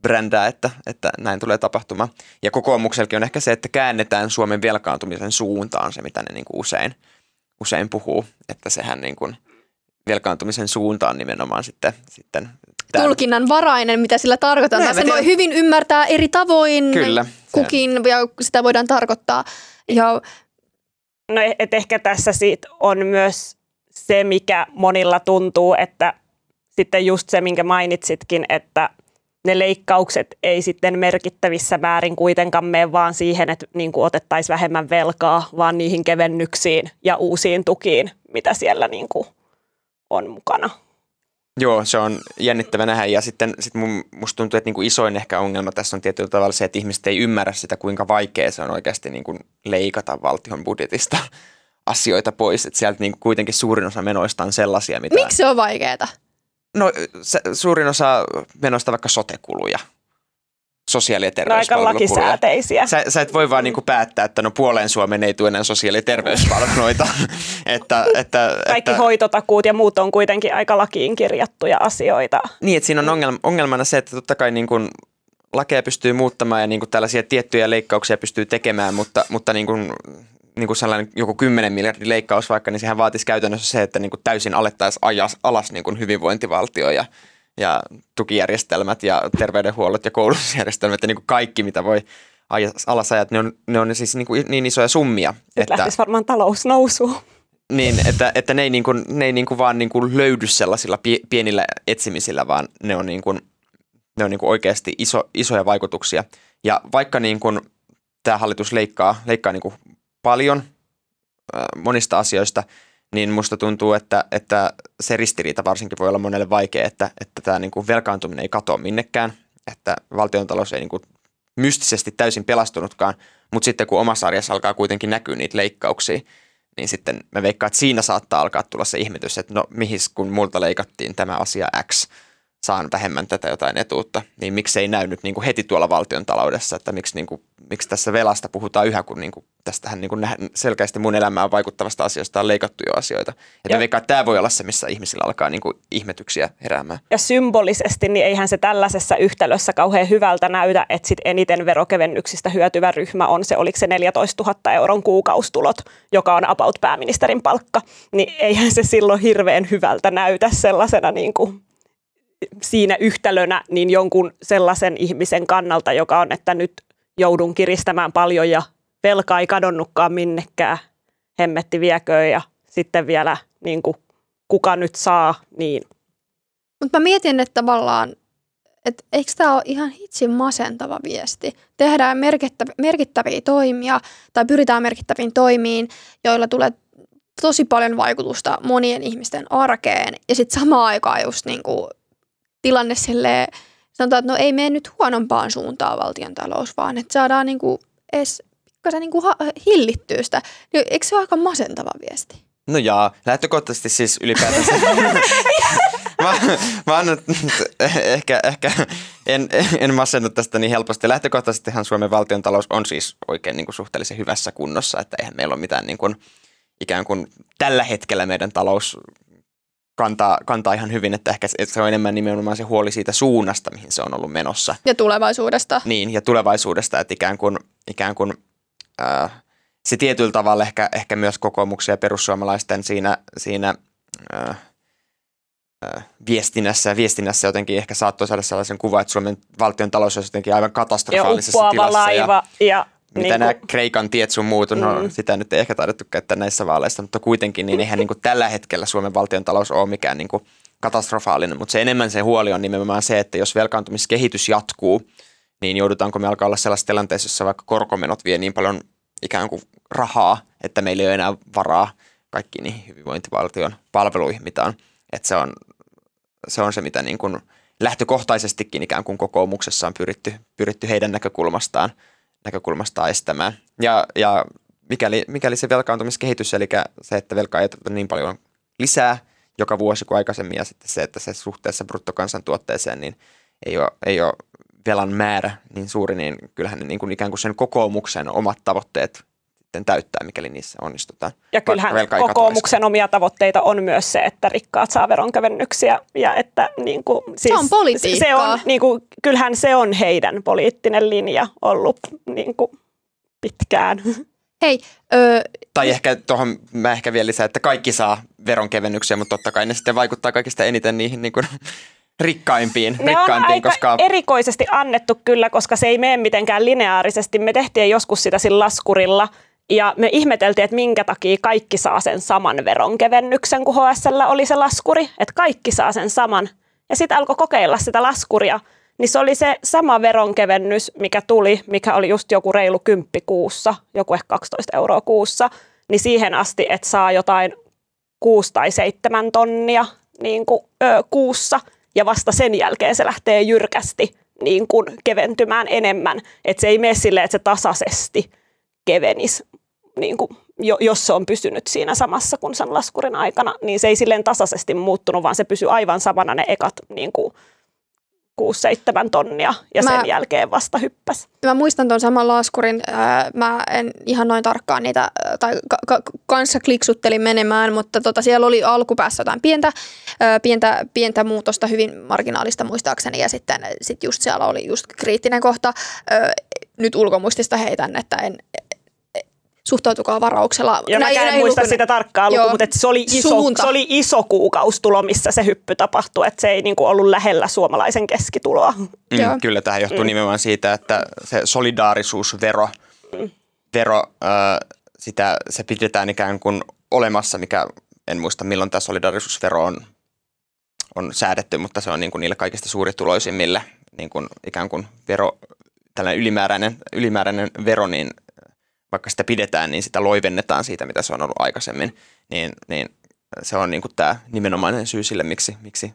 brändää, että, että näin tulee tapahtumaan. Ja kokoomuksellakin on ehkä se, että käännetään Suomen velkaantumisen suuntaan se, mitä ne niin kuin usein, usein puhuu, että sehän niin kuin velkaantumisen suuntaan nimenomaan sitten, sitten tämän. tulkinnan varainen, mitä sillä tarkoitetaan. Se voi hyvin ymmärtää eri tavoin Kyllä, kukin ja sitä voidaan tarkoittaa. Ja... No et ehkä tässä siitä on myös se, mikä monilla tuntuu, että sitten just se, minkä mainitsitkin, että ne leikkaukset ei sitten merkittävissä määrin kuitenkaan mene vaan siihen, että niin kuin otettaisiin vähemmän velkaa, vaan niihin kevennyksiin ja uusiin tukiin, mitä siellä niin kuin on mukana. Joo, se on jännittävä nähdä ja sitten sit mun, musta tuntuu, että niinku isoin ehkä ongelma tässä on tietyllä tavalla se, että ihmiset ei ymmärrä sitä, kuinka vaikea se on oikeasti niinku leikata valtion budjetista asioita pois. Että sieltä niinku kuitenkin suurin osa menoista on sellaisia, mitä... Miksi se on vaikeaa? No se, suurin osa menoista vaikka sotekuluja sosiaali- ja terveyspalvelukuluja. No aika lakisääteisiä. Sä, sä et voi vaan niinku päättää, että no puoleen Suomeen ei tule enää sosiaali- ja terveyspalveluita. että, että, Kaikki että, hoitotakuut ja muut on kuitenkin aika lakiin kirjattuja asioita. Niin, että siinä on ongelma, ongelmana se, että totta kai niin kuin lakeja pystyy muuttamaan ja niin kuin tällaisia tiettyjä leikkauksia pystyy tekemään, mutta, mutta niin kuin, niin kuin sellainen joku 10 miljardin leikkaus vaikka, niin sehän vaatisi käytännössä se, että niin kuin täysin alettaisiin ajas, alas niin kuin hyvinvointivaltio ja, ja tukijärjestelmät ja terveydenhuollot ja koulutusjärjestelmät ja niin kuin kaikki, mitä voi alas ajat, ne on, ne on siis niin, kuin niin isoja summia. Nyt että, lähtisi varmaan talous nousuun. Niin, että, että ne ei, niin kuin, ne ei niin kuin vaan niin kuin löydy sellaisilla pienillä etsimisillä, vaan ne on, niin kuin, ne on niin kuin oikeasti iso, isoja vaikutuksia. Ja vaikka niin kuin tämä hallitus leikkaa, leikkaa niin kuin paljon monista asioista, niin musta tuntuu, että, että se ristiriita varsinkin voi olla monelle vaikea, että, että tämä niin kuin velkaantuminen ei katoa minnekään, että valtiontalous ei niin kuin mystisesti täysin pelastunutkaan, mutta sitten kun omassa arjessa alkaa kuitenkin näkyä niitä leikkauksia, niin sitten me veikkaan, että siinä saattaa alkaa tulla se ihmetys, että no mihin kun multa leikattiin tämä asia X, saan vähemmän tätä jotain etuutta, niin miksi ei näy nyt niin kuin heti tuolla valtion taloudessa, että miksi, niin kuin, miksi tässä velasta puhutaan yhä, kun niin kuin, tästähän niin kuin selkeästi mun elämään vaikuttavasta asioista on leikattu jo asioita. Että veikkaan, että tämä voi olla se, missä ihmisillä alkaa niin kuin ihmetyksiä heräämään. Ja symbolisesti, niin eihän se tällaisessa yhtälössä kauhean hyvältä näytä, että sit eniten verokevennyksistä hyötyvä ryhmä on se, oliko se 14 000 euron kuukaustulot, joka on about pääministerin palkka, niin eihän se silloin hirveän hyvältä näytä sellaisena niin kuin siinä yhtälönä niin jonkun sellaisen ihmisen kannalta, joka on, että nyt joudun kiristämään paljon ja velka ei kadonnutkaan minnekään, hemmetti vieköön ja sitten vielä niin kuin, kuka nyt saa, niin. Mutta mä mietin, että tavallaan, että eikö tämä ole ihan hitsin masentava viesti? Tehdään merkittäviä, merkittäviä toimia tai pyritään merkittäviin toimiin, joilla tulee tosi paljon vaikutusta monien ihmisten arkeen ja sitten samaan aikaan just niin kuin tilanne silleen, sanotaan, että no ei mene nyt huonompaan suuntaan valtion talous, vaan että saadaan niin kuin edes pikkasen niin kuin hillittyä sitä. Niin eikö se ole aika masentava viesti? No jaa, lähtökohtaisesti siis ylipäätänsä. mä, mä annan, ehkä, ehkä en, en masennu tästä niin helposti. Lähtökohtaisestihan Suomen valtion talous on siis oikein niin kuin suhteellisen hyvässä kunnossa, että eihän meillä ole mitään niin kuin, ikään kuin tällä hetkellä meidän talous kantaa, kantaa ihan hyvin, että ehkä se on enemmän nimenomaan se huoli siitä suunnasta, mihin se on ollut menossa. Ja tulevaisuudesta. Niin, ja tulevaisuudesta, että ikään kuin, ikään kuin äh, se tietyllä tavalla ehkä, ehkä myös kokoomuksen ja perussuomalaisten siinä, siinä äh, äh, viestinnässä ja viestinnässä jotenkin ehkä saattoi saada sellaisen kuvan, että Suomen valtion talous olisi jotenkin aivan katastrofaalisessa ja tilassa. laiva ja, ja mitä niin nämä Kreikan tiet sun muut, no mm. sitä nyt ei ehkä taidettu käyttää näissä vaaleissa, mutta kuitenkin niin eihän niin kuin tällä hetkellä Suomen valtion talous ole mikään niin kuin katastrofaalinen, mutta se enemmän se huoli on nimenomaan se, että jos velkaantumiskehitys jatkuu, niin joudutaanko me alkaa olla sellaisessa tilanteessa, jossa vaikka korkomenot vie niin paljon ikään kuin rahaa, että meillä ei ole enää varaa kaikkiin niihin hyvinvointivaltion palveluihin, mitä on. Että se on se, on se mitä niin kuin lähtökohtaisestikin ikään kuin kokoomuksessa on pyritty, pyritty heidän näkökulmastaan – näkökulmasta estämään. Ja, ja mikäli, mikäli se velkaantumiskehitys, eli se, että velkaa ei niin paljon lisää joka vuosi kuin aikaisemmin, ja sitten se, että se suhteessa bruttokansantuotteeseen, niin ei ole, ei ole velan määrä niin suuri, niin kyllähän ne niin kuin ikään kuin sen kokoomuksen omat tavoitteet sitten täyttää, mikäli niissä onnistutaan. Ja kyllähän kokoomuksen omia tavoitteita on myös se, että rikkaat saa veronkevennyksiä ja että niin kuin, siis, se on politiikkaa. Se on, niin kuin, kyllähän se on heidän poliittinen linja ollut niin kuin, pitkään. Hei, ö... Tai ehkä tuohon mä ehkä vielä lisään, että kaikki saa veronkevennyksiä, mutta totta kai ne sitten vaikuttaa kaikista eniten niihin niin kuin, rikkaimpiin. Ne rikkaimpiin, on aika koska... erikoisesti annettu kyllä, koska se ei mene mitenkään lineaarisesti. Me tehtiin joskus sitä sillä laskurilla ja me ihmeteltiin, että minkä takia kaikki saa sen saman veronkevennyksen, kun HSL oli se laskuri, että kaikki saa sen saman. Ja sitten alkoi kokeilla sitä laskuria, niin se oli se sama veronkevennys, mikä tuli, mikä oli just joku reilu kymppi kuussa, joku ehkä 12 euroa kuussa, niin siihen asti, että saa jotain kuusi tai seitsemän tonnia niin kuin, ö, kuussa – ja vasta sen jälkeen se lähtee jyrkästi niin kuin keventymään enemmän. Että se ei mene silleen, että se tasaisesti kevenisi, niin kuin, jos se on pysynyt siinä samassa kuin sen laskurin aikana, niin se ei silleen tasaisesti muuttunut, vaan se pysyy aivan samana ne ekat niin kuin 6-7 tonnia ja mä, sen jälkeen vasta hyppäs. Mä muistan tuon saman laskurin. Mä en ihan noin tarkkaan niitä, tai ka- ka- kanssa kliksuttelin menemään, mutta tota, siellä oli alkupäässä jotain pientä, pientä, pientä muutosta, hyvin marginaalista muistaakseni, ja sitten sit just siellä oli just kriittinen kohta. Nyt ulkomuistista heitän, että en, suhtautukaa varauksella. Ja näin, en muista lukuinen. sitä tarkkaa lukua, mutta se oli, iso, se oli iso kuukaustulo, missä se hyppy tapahtui, että se ei niin kuin ollut lähellä suomalaisen keskituloa. Mm, kyllä, tämä johtuu mm. nimenomaan siitä, että se solidaarisuusvero, mm. vero, äh, sitä, se pidetään ikään kuin olemassa, mikä en muista milloin tämä solidaarisuusvero on, on säädetty, mutta se on niin kuin niille kaikista suurituloisimmille niin kuin ikään kuin vero, tällainen ylimääräinen, ylimääräinen vero, niin vaikka sitä pidetään, niin sitä loivennetaan siitä, mitä se on ollut aikaisemmin, niin, niin se on niin kuin tämä nimenomainen syy sille, miksi, miksi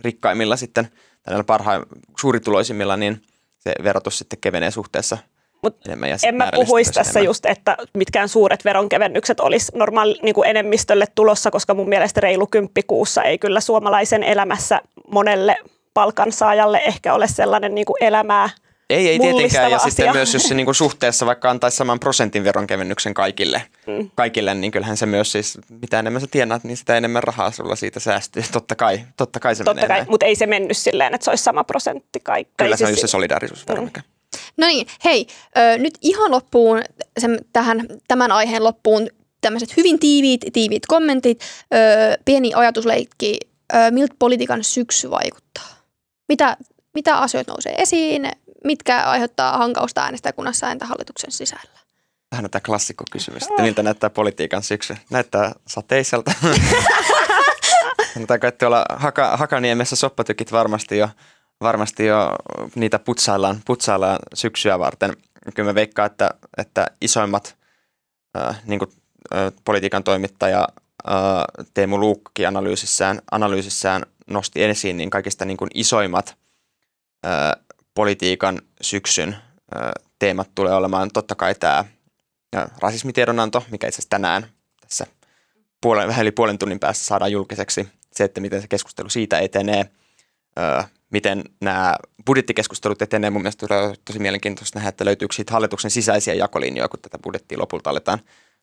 rikkaimmilla sitten, tällä parhaim, suurituloisimmilla, niin se verotus sitten kevenee suhteessa Mut enemmän. Ja en mä puhuisi tässä enemmän. just, että mitkään suuret veronkevennykset olisi normaali niin kuin enemmistölle tulossa, koska mun mielestä reilu kymppikuussa ei kyllä suomalaisen elämässä monelle palkansaajalle ehkä ole sellainen niin kuin elämää – ei, ei tietenkään. Ja asia. sitten myös, jos se niin kuin suhteessa vaikka antaisi saman prosentin veronkevennyksen kaikille, mm. kaikille, niin kyllähän se myös siis, mitä enemmän sä tienaat, niin sitä enemmän rahaa sulla siitä säästyy. Totta kai, totta kai se totta menee kai, mutta ei se mennyt silleen, että se olisi sama prosentti kaikki. Kyllä se on just se solidaarisuusvero, mm. No niin, hei, ö, nyt ihan loppuun, sen, tähän, tämän aiheen loppuun tämmöiset hyvin tiiviit, tiiviit kommentit, ö, pieni ajatusleikki, ö, miltä politiikan syksy vaikuttaa? Mitä, mitä asioita nousee esiin, mitkä aiheuttaa hankausta äänestäjäkunnassa entä hallituksen sisällä? Tähän on tämä klassikko kysymys, että miltä näyttää politiikan syksy? Näyttää sateiselta. Sanotaanko, että tuolla Haka, Hakaniemessä soppatykit varmasti jo, varmasti jo niitä putsaillaan, putsaillaan syksyä varten. Kyllä mä veikkaan, että, että isoimmat äh, niin kuin, äh, politiikan toimittaja äh, Teemu Luukki analyysissään, analyysissään nosti esiin niin kaikista niin kuin isoimmat äh, politiikan syksyn teemat tulee olemaan totta kai tämä rasismitiedonanto, mikä itse asiassa tänään tässä puolen, vähän yli puolen tunnin päässä saadaan julkiseksi. Se, että miten se keskustelu siitä etenee, miten nämä budjettikeskustelut etenee. Mun mielestä tulee tosi mielenkiintoista nähdä, että löytyykö siitä hallituksen sisäisiä jakolinjoja, kun tätä budjettia lopulta aletaan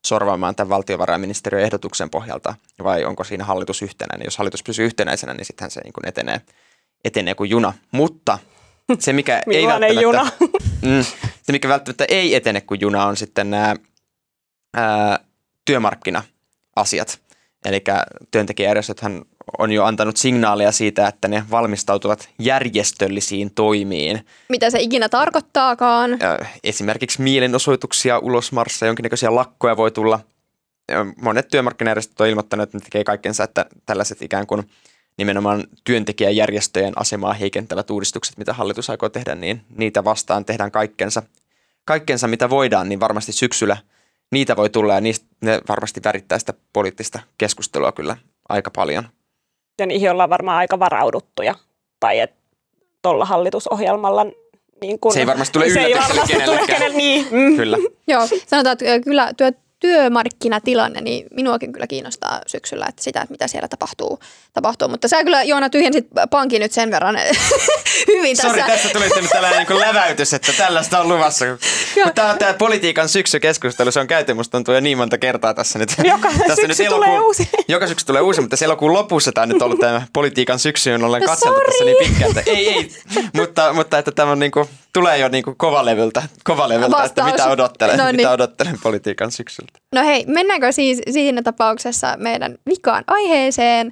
sorvaamaan tämän valtiovarainministeriön ehdotuksen pohjalta, vai onko siinä hallitus yhtenäinen. Jos hallitus pysyy yhtenäisenä, niin sittenhän se niin kuin etenee, etenee kuin juna. Mutta se, mikä ei välttämättä, juna? mm, se, mikä välttämättä ei etene kuin juna, on sitten nämä ää, työmarkkina-asiat. Eli työntekijäjärjestöthän on jo antanut signaalia siitä, että ne valmistautuvat järjestöllisiin toimiin. Mitä se ikinä tarkoittaakaan? Esimerkiksi mielenosoituksia, ulosmarsseja, jonkinnäköisiä lakkoja voi tulla. Monet työmarkkinajärjestöt on ilmoittaneet, että ne tekee kaikkensa, että tällaiset ikään kuin – nimenomaan työntekijäjärjestöjen asemaa heikentävät uudistukset, mitä hallitus aikoo tehdä, niin niitä vastaan tehdään kaikkensa, kaikkensa mitä voidaan, niin varmasti syksyllä niitä voi tulla ja niistä ne varmasti värittää sitä poliittista keskustelua kyllä aika paljon. Ja niihin ollaan varmaan aika varauduttuja, tai että tuolla hallitusohjelmalla niin kun, se ei varmasti tule yllätyksenä kenellekään. Tule kenelle, niin. Mm. Kyllä. Joo, sanotaan, että kyllä työ, työmarkkinatilanne, niin minuakin kyllä kiinnostaa syksyllä, että sitä, että mitä siellä tapahtuu. tapahtuu. Mutta sä kyllä Joona tyhjensit pankin nyt sen verran hyvin tässä. Sori, tässä tuli nyt tällainen niin läväytys, että tällaista on luvassa. Tämä on tämä politiikan syksykeskustelu, se on käyty musta tuntuu jo niin monta kertaa tässä nyt. Joka tässä syksy nyt elokuun, tulee uusi. Joka syksy tulee uusi, mutta elokuun lopussa tämä nyt ollut tämä politiikan syksy, on olen no, katseltu tässä niin pitkään. Ei, ei, mutta, mutta että tämä on niin kuin, tulee jo niin kuin kovalevyltä, kovalevyltä että mitä odottelen, no niin. mitä odottelen politiikan syksyltä. No hei, mennäänkö siis siinä tapauksessa meidän vikaan aiheeseen?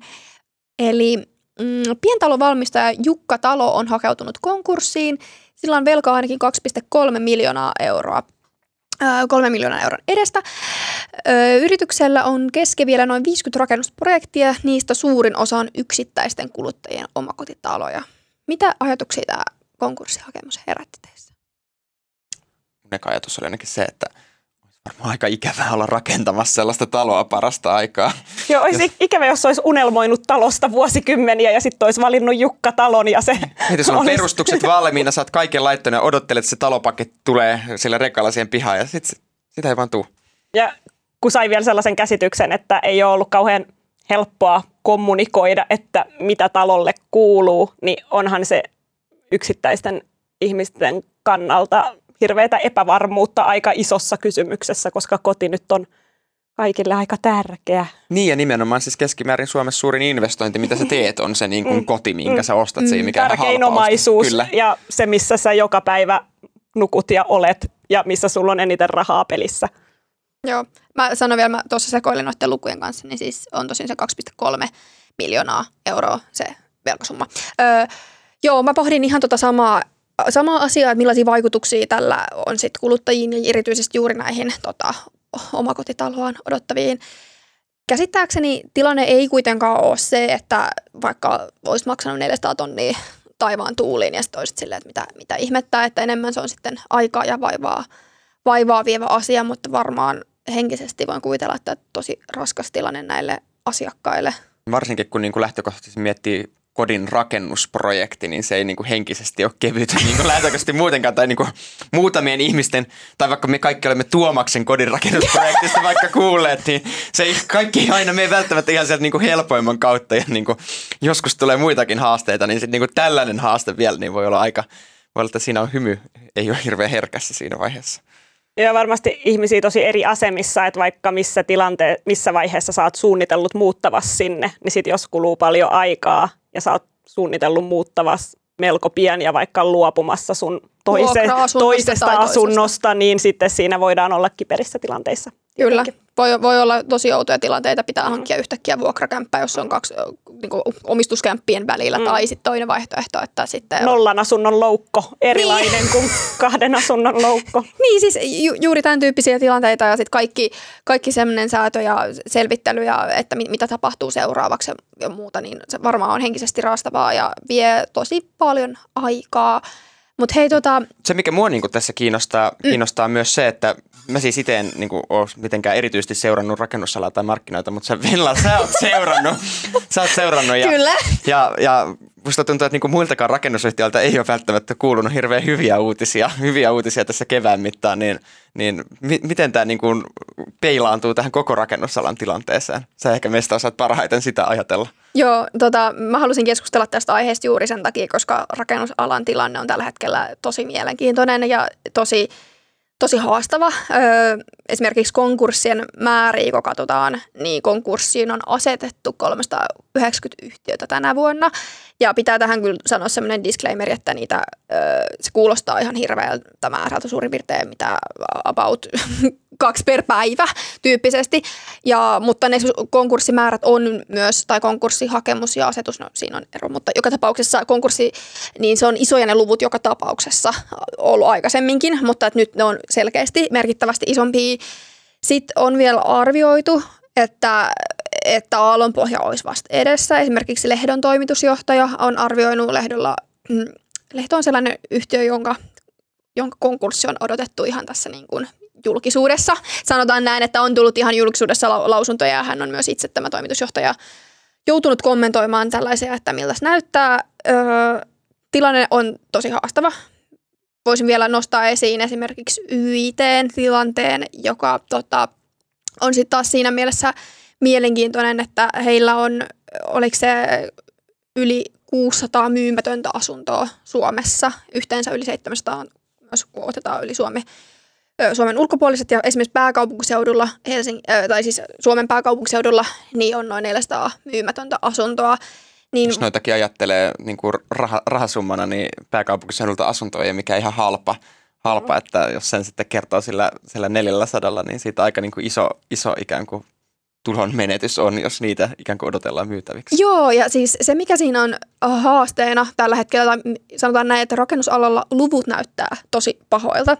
Eli mm, pientalovalmistaja Jukka Talo on hakeutunut konkurssiin. Sillä on velkaa ainakin 2,3 miljoonaa euroa. 3 miljoonaa euron edestä. Yrityksellä on kesken vielä noin 50 rakennusprojektia, niistä suurin osa on yksittäisten kuluttajien omakotitaloja. Mitä ajatuksia tämä konkurssihakemus herätti teissä? Mun ajatus oli ainakin se, että varmaan aika ikävää olla rakentamassa sellaista taloa parasta aikaa. Joo, olisi jos... ikävä, jos olisi unelmoinut talosta vuosikymmeniä ja sitten olisi valinnut Jukka talon ja se Miten sulla on olisi... perustukset valmiina, oot kaiken laittanut ja odottelet, että se talopaketti tulee sillä rekalla siihen pihaan ja sitten sitä ei vaan tuu. Ja kun sai vielä sellaisen käsityksen, että ei ole ollut kauhean helppoa kommunikoida, että mitä talolle kuuluu, niin onhan se yksittäisten ihmisten kannalta hirveätä epävarmuutta aika isossa kysymyksessä, koska koti nyt on kaikille aika tärkeä. Niin ja nimenomaan siis keskimäärin Suomessa suurin investointi, mitä sä teet, on se niin kuin mm. koti, minkä sä ostat siihen, mikä Tärkein omaisuus Kyllä. ja se, missä sä joka päivä nukut ja olet ja missä sulla on eniten rahaa pelissä. Joo, mä sanon vielä, mä tuossa sekoilin noiden lukujen kanssa, niin siis on tosin se 2,3 miljoonaa euroa se velkasumma. Öö, joo, mä pohdin ihan tota samaa, samaa asiaa, että millaisia vaikutuksia tällä on sit kuluttajiin ja erityisesti juuri näihin tota, omakotitaloaan odottaviin. Käsittääkseni tilanne ei kuitenkaan ole se, että vaikka olisi maksanut 400 tonnia taivaan tuuliin ja sitten olisit silleen, että mitä, mitä ihmettää, että enemmän se on sitten aikaa ja vaivaa, vaivaa vievä asia, mutta varmaan henkisesti voin kuvitella, että tosi raskas tilanne näille asiakkaille. Varsinkin kun niin kuin lähtökohtaisesti miettii kodin rakennusprojekti, niin se ei niin kuin henkisesti ole kevyt niin kuin lähtökohtaisesti muutenkaan. Tai niin kuin muutamien ihmisten, tai vaikka me kaikki olemme Tuomaksen kodin rakennusprojektista vaikka kuulleet, niin se ei kaikki aina mene välttämättä ihan sieltä niin kuin helpoimman kautta. Ja niin kuin joskus tulee muitakin haasteita, niin sitten niin kuin tällainen haaste vielä niin voi olla aika, voi olla, että siinä on hymy, ei ole hirveän herkässä siinä vaiheessa. Ja varmasti ihmisiä tosi eri asemissa, että vaikka missä tilante, missä vaiheessa sä oot suunnitellut muuttavas sinne, niin sit jos kuluu paljon aikaa ja sä oot suunnitellut muuttavas melko pian ja vaikka luopumassa sun toise, toisesta asunnosta, niin sitten siinä voidaan olla kiperissä tilanteissa. Kyllä. Voi, voi olla tosi outoja tilanteita, pitää mm. hankkia yhtäkkiä vuokrakämppä, jos on kaksi niin kuin, omistuskämppien välillä, mm. tai sitten toinen vaihtoehto, että sitten... Nollan asunnon loukko, erilainen niin. kuin kahden asunnon loukko. niin, siis ju, juuri tämän tyyppisiä tilanteita ja sitten kaikki, kaikki semmoinen säätö ja selvittely ja että mit, mitä tapahtuu seuraavaksi ja muuta, niin se varmaan on henkisesti raastavaa ja vie tosi paljon aikaa. Mut hei, tota... Se, mikä mua niin tässä kiinnostaa, mm. kiinnostaa myös se, että mä siis itse en niin ole mitenkään erityisesti seurannut rakennusalaa tai markkinoita, mutta sä Villa, sä oot seurannut. sä oot seurannut ja, Kyllä. Ja, ja musta tuntuu, että niin muiltakaan rakennusyhtiöiltä ei ole välttämättä kuulunut hirveän hyviä uutisia, hyviä uutisia tässä kevään mittaan, niin, niin mi- miten tämä niin kuin peilaantuu tähän koko rakennusalan tilanteeseen? Sä ehkä meistä osaat parhaiten sitä ajatella. Joo, tota, mä halusin keskustella tästä aiheesta juuri sen takia, koska rakennusalan tilanne on tällä hetkellä tosi mielenkiintoinen ja tosi tosi haastava. Öö, esimerkiksi konkurssien määriä, kun katsotaan, niin konkurssiin on asetettu 390 yhtiötä tänä vuonna. Ja pitää tähän kyllä sanoa sellainen disclaimer, että niitä, se kuulostaa ihan hirveältä määrältä suurin piirtein, mitä about kaksi per päivä tyyppisesti. Ja, mutta ne konkurssimäärät on myös, tai konkurssihakemus ja asetus, no siinä on ero, mutta joka tapauksessa konkurssi, niin se on isoja ne luvut joka tapauksessa ollut aikaisemminkin, mutta että nyt ne on selkeästi merkittävästi isompia. Sitten on vielä arvioitu, että, että aallonpohja olisi vasta edessä. Esimerkiksi Lehdon toimitusjohtaja on arvioinut Lehdolla, mm, Lehto on sellainen yhtiö, jonka, jonka konkurssi on odotettu ihan tässä niin kuin julkisuudessa. Sanotaan näin, että on tullut ihan julkisuudessa lausuntoja ja hän on myös itse tämä toimitusjohtaja joutunut kommentoimaan tällaisia, että miltä näyttää. Öö, tilanne on tosi haastava. Voisin vielä nostaa esiin esimerkiksi YIT-tilanteen, joka tota, on sitten taas siinä mielessä mielenkiintoinen, että heillä on, oliko se yli 600 myymätöntä asuntoa Suomessa, yhteensä yli 700, jos otetaan yli Suomi, Suomen ulkopuoliset ja esimerkiksi pääkaupunkiseudulla, Helsing, tai siis Suomen pääkaupunkiseudulla, niin on noin 400 myymätöntä asuntoa. Niin, Jos noitakin ajattelee niin kuin rah- rahasummana, niin pääkaupunkiseudulta asunto ei mikään ihan halpa, halpa, että jos sen sitten kertoo sillä, sillä 400, niin siitä aika niin kuin iso, iso ikään kuin tulon menetys on, jos niitä ikään kuin odotellaan myytäviksi. Joo, ja siis se mikä siinä on haasteena tällä hetkellä, tai sanotaan näin, että rakennusalalla luvut näyttää tosi pahoilta.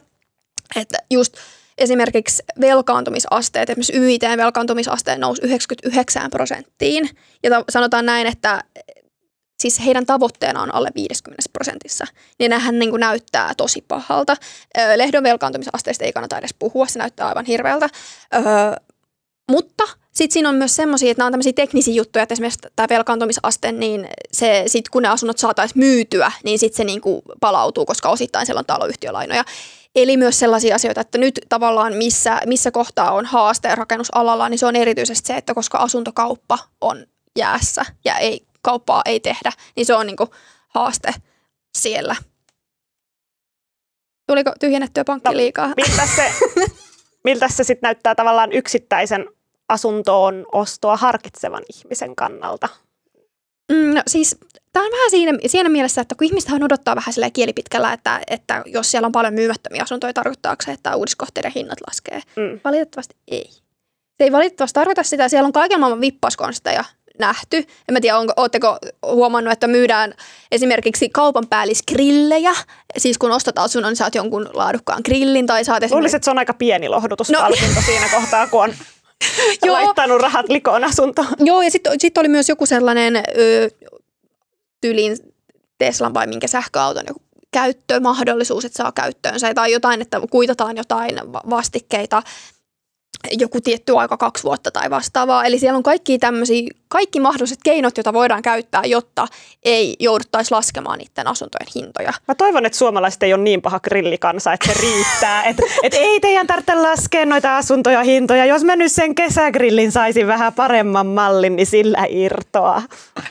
Että just esimerkiksi velkaantumisasteet, esimerkiksi YITn velkaantumisasteen nousi 99 prosenttiin. Ja sanotaan näin, että siis heidän tavoitteena on alle 50 prosentissa, niin nämähän niin kuin näyttää tosi pahalta. Lehdon velkaantumisasteesta ei kannata edes puhua, se näyttää aivan hirveältä. Mutta sitten siinä on myös semmoisia, että nämä on tämmöisiä teknisiä juttuja, että esimerkiksi tämä velkaantumisaste, niin se, sit kun ne asunnot saataisiin myytyä, niin sitten se niinku palautuu, koska osittain siellä on taloyhtiölainoja. Eli myös sellaisia asioita, että nyt tavallaan missä, missä kohtaa on haaste rakennusalalla, niin se on erityisesti se, että koska asuntokauppa on jäässä ja ei, kauppaa ei tehdä, niin se on niinku haaste siellä. Tuliko tyhjennettyä pankki no, liikaa? Miltä se, miltä se sitten näyttää tavallaan yksittäisen asuntoon ostoa harkitsevan ihmisen kannalta? Mm, no siis tämä on vähän siinä, siinä mielessä, että kun ihmistähän odottaa vähän sillä kielipitkällä, että, että jos siellä on paljon myymättömiä asuntoja, tarkoittaako se, että uudiskohteiden hinnat laskee? Mm. Valitettavasti ei. Se ei valitettavasti tarkoita sitä. Siellä on kaiken maailman vippaskonsteja nähty. En mä tiedä, onko, ootteko huomannut, että myydään esimerkiksi kaupan päällisgrillejä. Siis kun ostat asunnon, niin saat jonkun laadukkaan grillin tai saat esimerkiksi... Luulisin, että se on aika pieni lohdutuspalkinto no. siinä kohtaa, kun on Joo. laittanut rahat likoon asuntoon. Joo, ja sitten sit oli myös joku sellainen ö, tyylin Teslan vai minkä sähköauton joku käyttömahdollisuus, että saa käyttöönsä tai jotain, että kuitataan jotain vastikkeita joku tietty aika, kaksi vuotta tai vastaavaa. Eli siellä on kaikki tämmöisiä, kaikki mahdolliset keinot, joita voidaan käyttää, jotta ei jouduttaisi laskemaan niiden asuntojen hintoja. Mä toivon, että suomalaiset ei ole niin paha grillikansa, että se riittää. että et ei teidän tarvitse laskea noita asuntoja hintoja. Jos mä nyt sen kesägrillin saisin vähän paremman mallin, niin sillä irtoaa.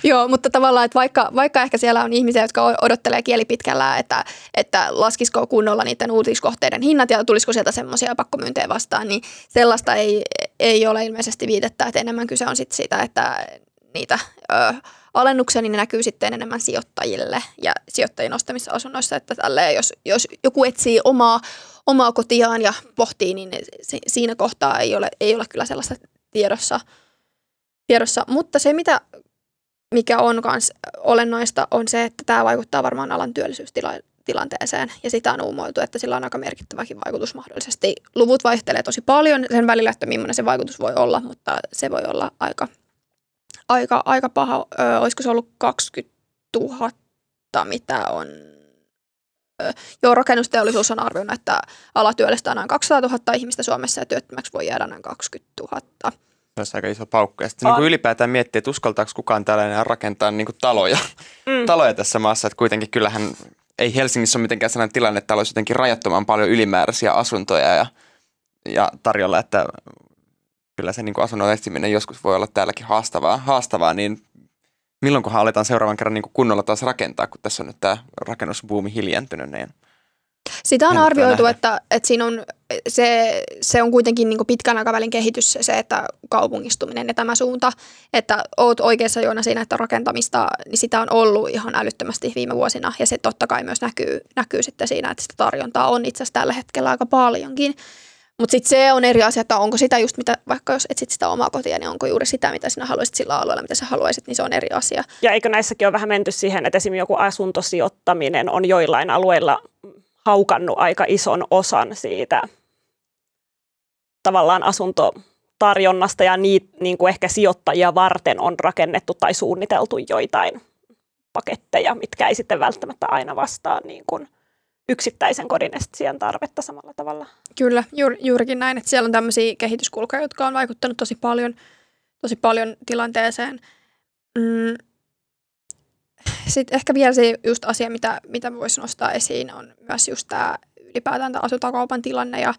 Joo, mutta tavallaan, että vaikka, vaikka ehkä siellä on ihmisiä, jotka odottelee kielipitkällä, että, että laskisiko kunnolla niiden uutiskohteiden hinnat ja tulisiko sieltä semmoisia pakkomyyntejä vastaan, niin sellaista ei, ei ole ilmeisesti viitettä, että enemmän kyse on sit siitä, että niitä ö, alennuksia niin ne näkyy sitten enemmän sijoittajille ja sijoittajien ostamissa asunnoissa, että tälleen, jos, jos joku etsii omaa, omaa kotiaan ja pohtii, niin siinä kohtaa ei ole, ei ole kyllä sellaista tiedossa, tiedossa. Mutta se, mitä, mikä on myös olennaista, on se, että tämä vaikuttaa varmaan alan työllisyystilanteeseen tilanteeseen ja sitä on uumoiltu, että sillä on aika merkittäväkin vaikutus mahdollisesti. Luvut vaihtelee tosi paljon sen välillä, että millainen se vaikutus voi olla, mutta se voi olla aika, aika, aika paha. Ö, olisiko se ollut 20 000, mitä on Joo, rakennusteollisuus on arvioinut, että ala työllistää noin 200 000 ihmistä Suomessa ja työttömäksi voi jäädä noin 20 000. Se olisi aika iso paukka. Ja sitten niin ylipäätään miettiä, että uskaltaako kukaan tällainen rakentaa niin kuin taloja, mm. taloja tässä maassa. Että kuitenkin kyllähän ei Helsingissä ole mitenkään sellainen tilanne, että täällä olisi jotenkin rajattoman paljon ylimääräisiä asuntoja ja, ja tarjolla, että kyllä se niin kuin asunnon etsiminen joskus voi olla täälläkin haastavaa, haastavaa niin milloinkohan aletaan seuraavan kerran niin kuin kunnolla taas rakentaa, kun tässä on nyt tämä rakennusbuumi hiljentynyt, niin sitä on arvioitu, että, että siinä on, se, se on kuitenkin niin pitkän aikavälin kehitys se, että kaupungistuminen ja tämä suunta, että oot oikeassa Joona siinä, että rakentamista, niin sitä on ollut ihan älyttömästi viime vuosina ja se totta kai myös näkyy, näkyy sitten siinä, että sitä tarjontaa on itse asiassa tällä hetkellä aika paljonkin. Mutta sitten se on eri asia, että onko sitä just mitä, vaikka jos etsit sitä omaa kotia, niin onko juuri sitä, mitä sinä haluaisit sillä alueella, mitä sä haluaisit, niin se on eri asia. Ja eikö näissäkin ole vähän menty siihen, että esimerkiksi joku asuntosijoittaminen on joillain alueilla haukannut aika ison osan siitä tavallaan asuntotarjonnasta ja niitä niin kuin ehkä sijoittajia varten on rakennettu tai suunniteltu joitain paketteja, mitkä ei sitten välttämättä aina vastaa niin kuin yksittäisen kodin tarvetta samalla tavalla. Kyllä, juur, juurikin näin, että siellä on tämmöisiä kehityskulkuja, jotka on vaikuttanut tosi paljon, tosi paljon tilanteeseen. Mm, sitten ehkä vielä se just asia, mitä, mitä voisi nostaa esiin, on myös just tämä ylipäätään tämä asuntokaupan tilanne ja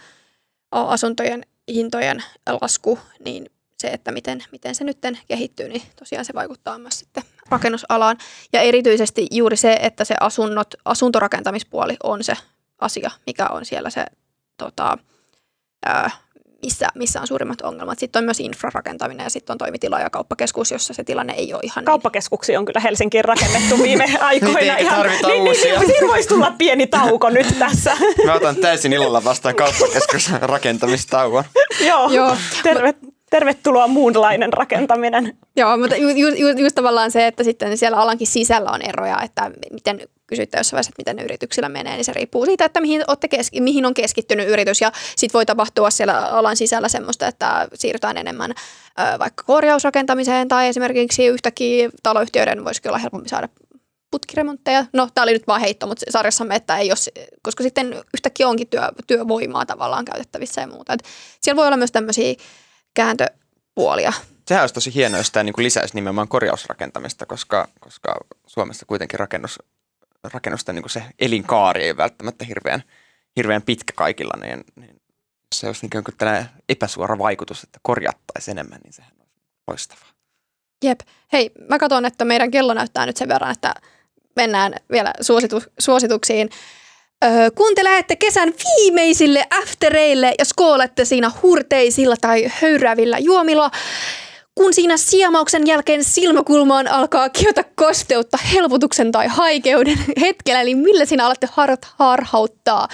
asuntojen hintojen lasku, niin se, että miten, miten se nyt kehittyy, niin tosiaan se vaikuttaa myös sitten rakennusalaan. Ja erityisesti juuri se, että se asunnot, asuntorakentamispuoli on se asia, mikä on siellä se, tota, ää, missä, missä on suurimmat ongelmat. Sitten on myös infrarakentaminen ja sitten on toimitila ja kauppakeskus, jossa se tilanne ei ole ihan Kauppakeskuksia on kyllä Helsinkiin rakennettu viime aikoina. Niitä ihan, tarvitaan niin, uusia. Niin, niin, siinä voisi tulla pieni tauko nyt tässä. Mä otan täysin ilolla vastaan kauppakeskus rakentamistauon. Joo, Joo. Terve, tervetuloa muunlainen rakentaminen. Joo, mutta ju, ju, ju, just tavallaan se, että sitten siellä alankin sisällä on eroja, että miten kysytte jossain vaiheessa, että miten ne yrityksillä menee, niin se riippuu siitä, että mihin, olette keski, mihin on keskittynyt yritys. Ja sitten voi tapahtua siellä alan sisällä semmoista, että siirrytään enemmän ö, vaikka korjausrakentamiseen tai esimerkiksi yhtäkkiä taloyhtiöiden voisikin olla helpompi saada putkiremontteja. No, tämä oli nyt vaan heitto, mutta sarjassamme, että ei ole, koska sitten yhtäkkiä onkin työ, työvoimaa tavallaan käytettävissä ja muuta. Et siellä voi olla myös tämmöisiä kääntöpuolia. Sehän olisi tosi hienoa, jos tämä niin lisäisi nimenomaan korjausrakentamista, koska, koska Suomessa kuitenkin rakennus, rakennusten niin se elinkaari ei välttämättä hirveän, hirveän pitkä kaikilla, niin, niin se olisi niin kuin tällainen epäsuora vaikutus, että korjattaisiin enemmän, niin sehän olisi loistavaa. Jep. Hei, mä katson, että meidän kello näyttää nyt sen verran, että mennään vielä suositu- suosituksiin. Öö, kun te lähette kesän viimeisille aftereille ja skoolette siinä hurteisilla tai höyräävillä juomilla, kun siinä siemauksen jälkeen silmäkulmaan alkaa kiota kosteutta helpotuksen tai haikeuden hetkellä, eli millä sinä alatte harhat harhauttaa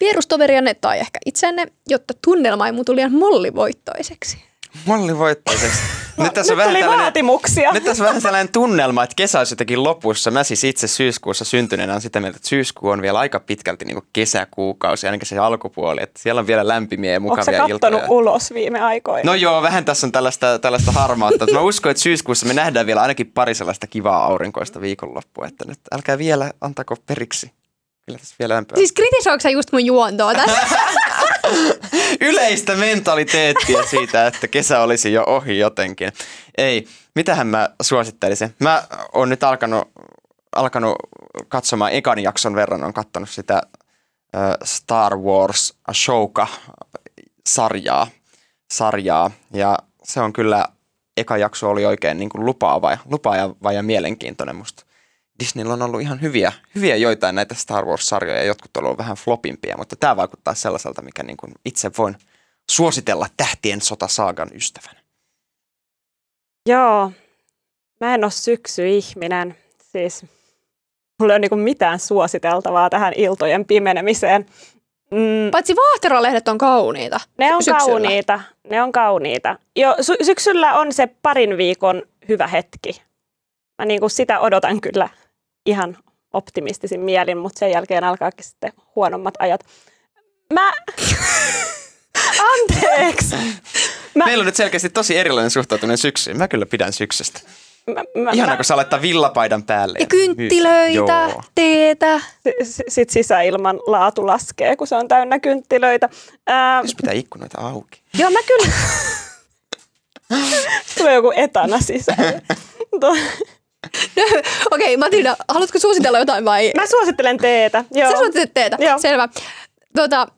vierustoverianne tai ehkä itsenne, jotta tunnelma ei muutu liian mollivoittoiseksi. Molli voittaiseksi. nyt tässä on Nyt vähän tuli tällainen, vaatimuksia. nyt tässä on vähän sellainen tunnelma, että kesä olisi jotenkin lopussa. Mä siis itse syyskuussa syntyneenä on sitä mieltä, että syyskuu on vielä aika pitkälti niin kuin kesäkuukausi, ainakin se alkupuoli. Että siellä on vielä lämpimiä ja Onko mukavia se kattonut iltoja. ulos viime aikoina? No joo, vähän tässä on tällaista, tällaista harmautta. Mä uskon, että syyskuussa me nähdään vielä ainakin pari sellaista kivaa aurinkoista viikonloppua, että nyt älkää vielä antako periksi. Kyllä tässä vielä lämpöä. Siis kritisoiko sä just mun juontoa tässä? Yleistä mentaliteettia siitä, että kesä olisi jo ohi jotenkin. Ei, mitähän mä suosittelisin? Mä oon nyt alkanut, alkanut katsomaan ekan jakson verran, on kattonut sitä Star Wars Ashoka-sarjaa. Sarjaa, ja se on kyllä, eka jakso oli oikein niin kuin lupaava, lupaava ja mielenkiintoinen musta. Disneyllä on ollut ihan hyviä, hyviä joitain näitä Star Wars-sarjoja, ja jotkut on ollut vähän flopimpia, mutta tämä vaikuttaa sellaiselta, mikä niin kuin itse voin suositella tähtien sotasaagan ystävänä. Joo, mä en ole syksyihminen. Siis mulla ei ole niinku mitään suositeltavaa tähän iltojen pimenemiseen. Mm, Paitsi vaahteralehdet on kauniita. ne on syksyllä. kauniita, ne on kauniita. Jo, sy- syksyllä on se parin viikon hyvä hetki. Mä niinku sitä odotan kyllä ihan optimistisin mielin, mutta sen jälkeen alkaakin sitten huonommat ajat. Mä... Anteeksi! Mä, Meillä on nyt selkeästi tosi erilainen suhtautuminen syksyyn. Mä kyllä pidän syksystä. mä, mä, Ihanaa, mä, kun saa laittaa villapaidan päälle. Ja kynttilöitä, Joo. teetä. s- sit sisäilman laatu laskee, kun se on täynnä kynttilöitä. Ää, Jos pitää ikkunoita auki. joo, mä kyllä... Tulee joku etana sisälle. Okei, Matilda, haluatko suositella jotain vai? Mä suosittelen teetä. Joo. Sä suosittelet teetä, Joo. selvä. Tota,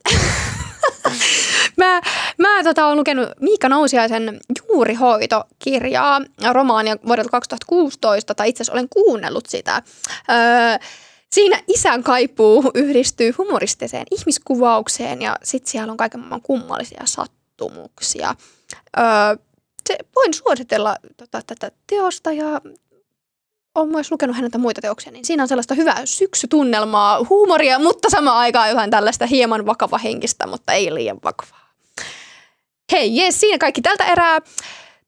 mä mä tota, olen lukenut Miika Nousiaisen Juurihoito-kirjaa, romaania vuodelta 2016, tai itse asiassa olen kuunnellut sitä. Öö, siinä isän kaipuu yhdistyy humoristiseen ihmiskuvaukseen ja sitten siellä on kaiken maailman kummallisia sattumuksia. Öö, se, voin suositella tota, tätä teosta ja olen myös lukenut häneltä muita teoksia, niin siinä on sellaista hyvää syksytunnelmaa, huumoria, mutta samaan aikaan jotain tällaista hieman vakava henkistä, mutta ei liian vakavaa. Hei, jes, siinä kaikki tältä erää.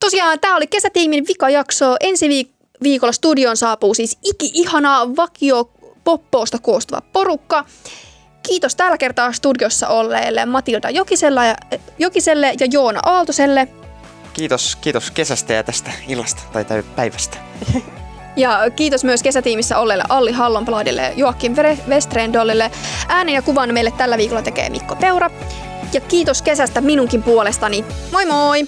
Tosiaan tämä oli kesätiimin vikajakso. Ensi viik- viikolla studioon saapuu siis iki-ihanaa vakio poppoosta koostuva porukka. Kiitos tällä kertaa studiossa olleille Matilda Jokisella ja, Jokiselle ja Joona Aaltoselle. Kiitos, kiitos kesästä ja tästä illasta tai päivästä. Ja kiitos myös kesätiimissä olleille Alli Hallonpladille, Joakim Westrendollille. Äänen ja kuvan meille tällä viikolla tekee Mikko Peura. Ja kiitos kesästä minunkin puolestani. Moi moi!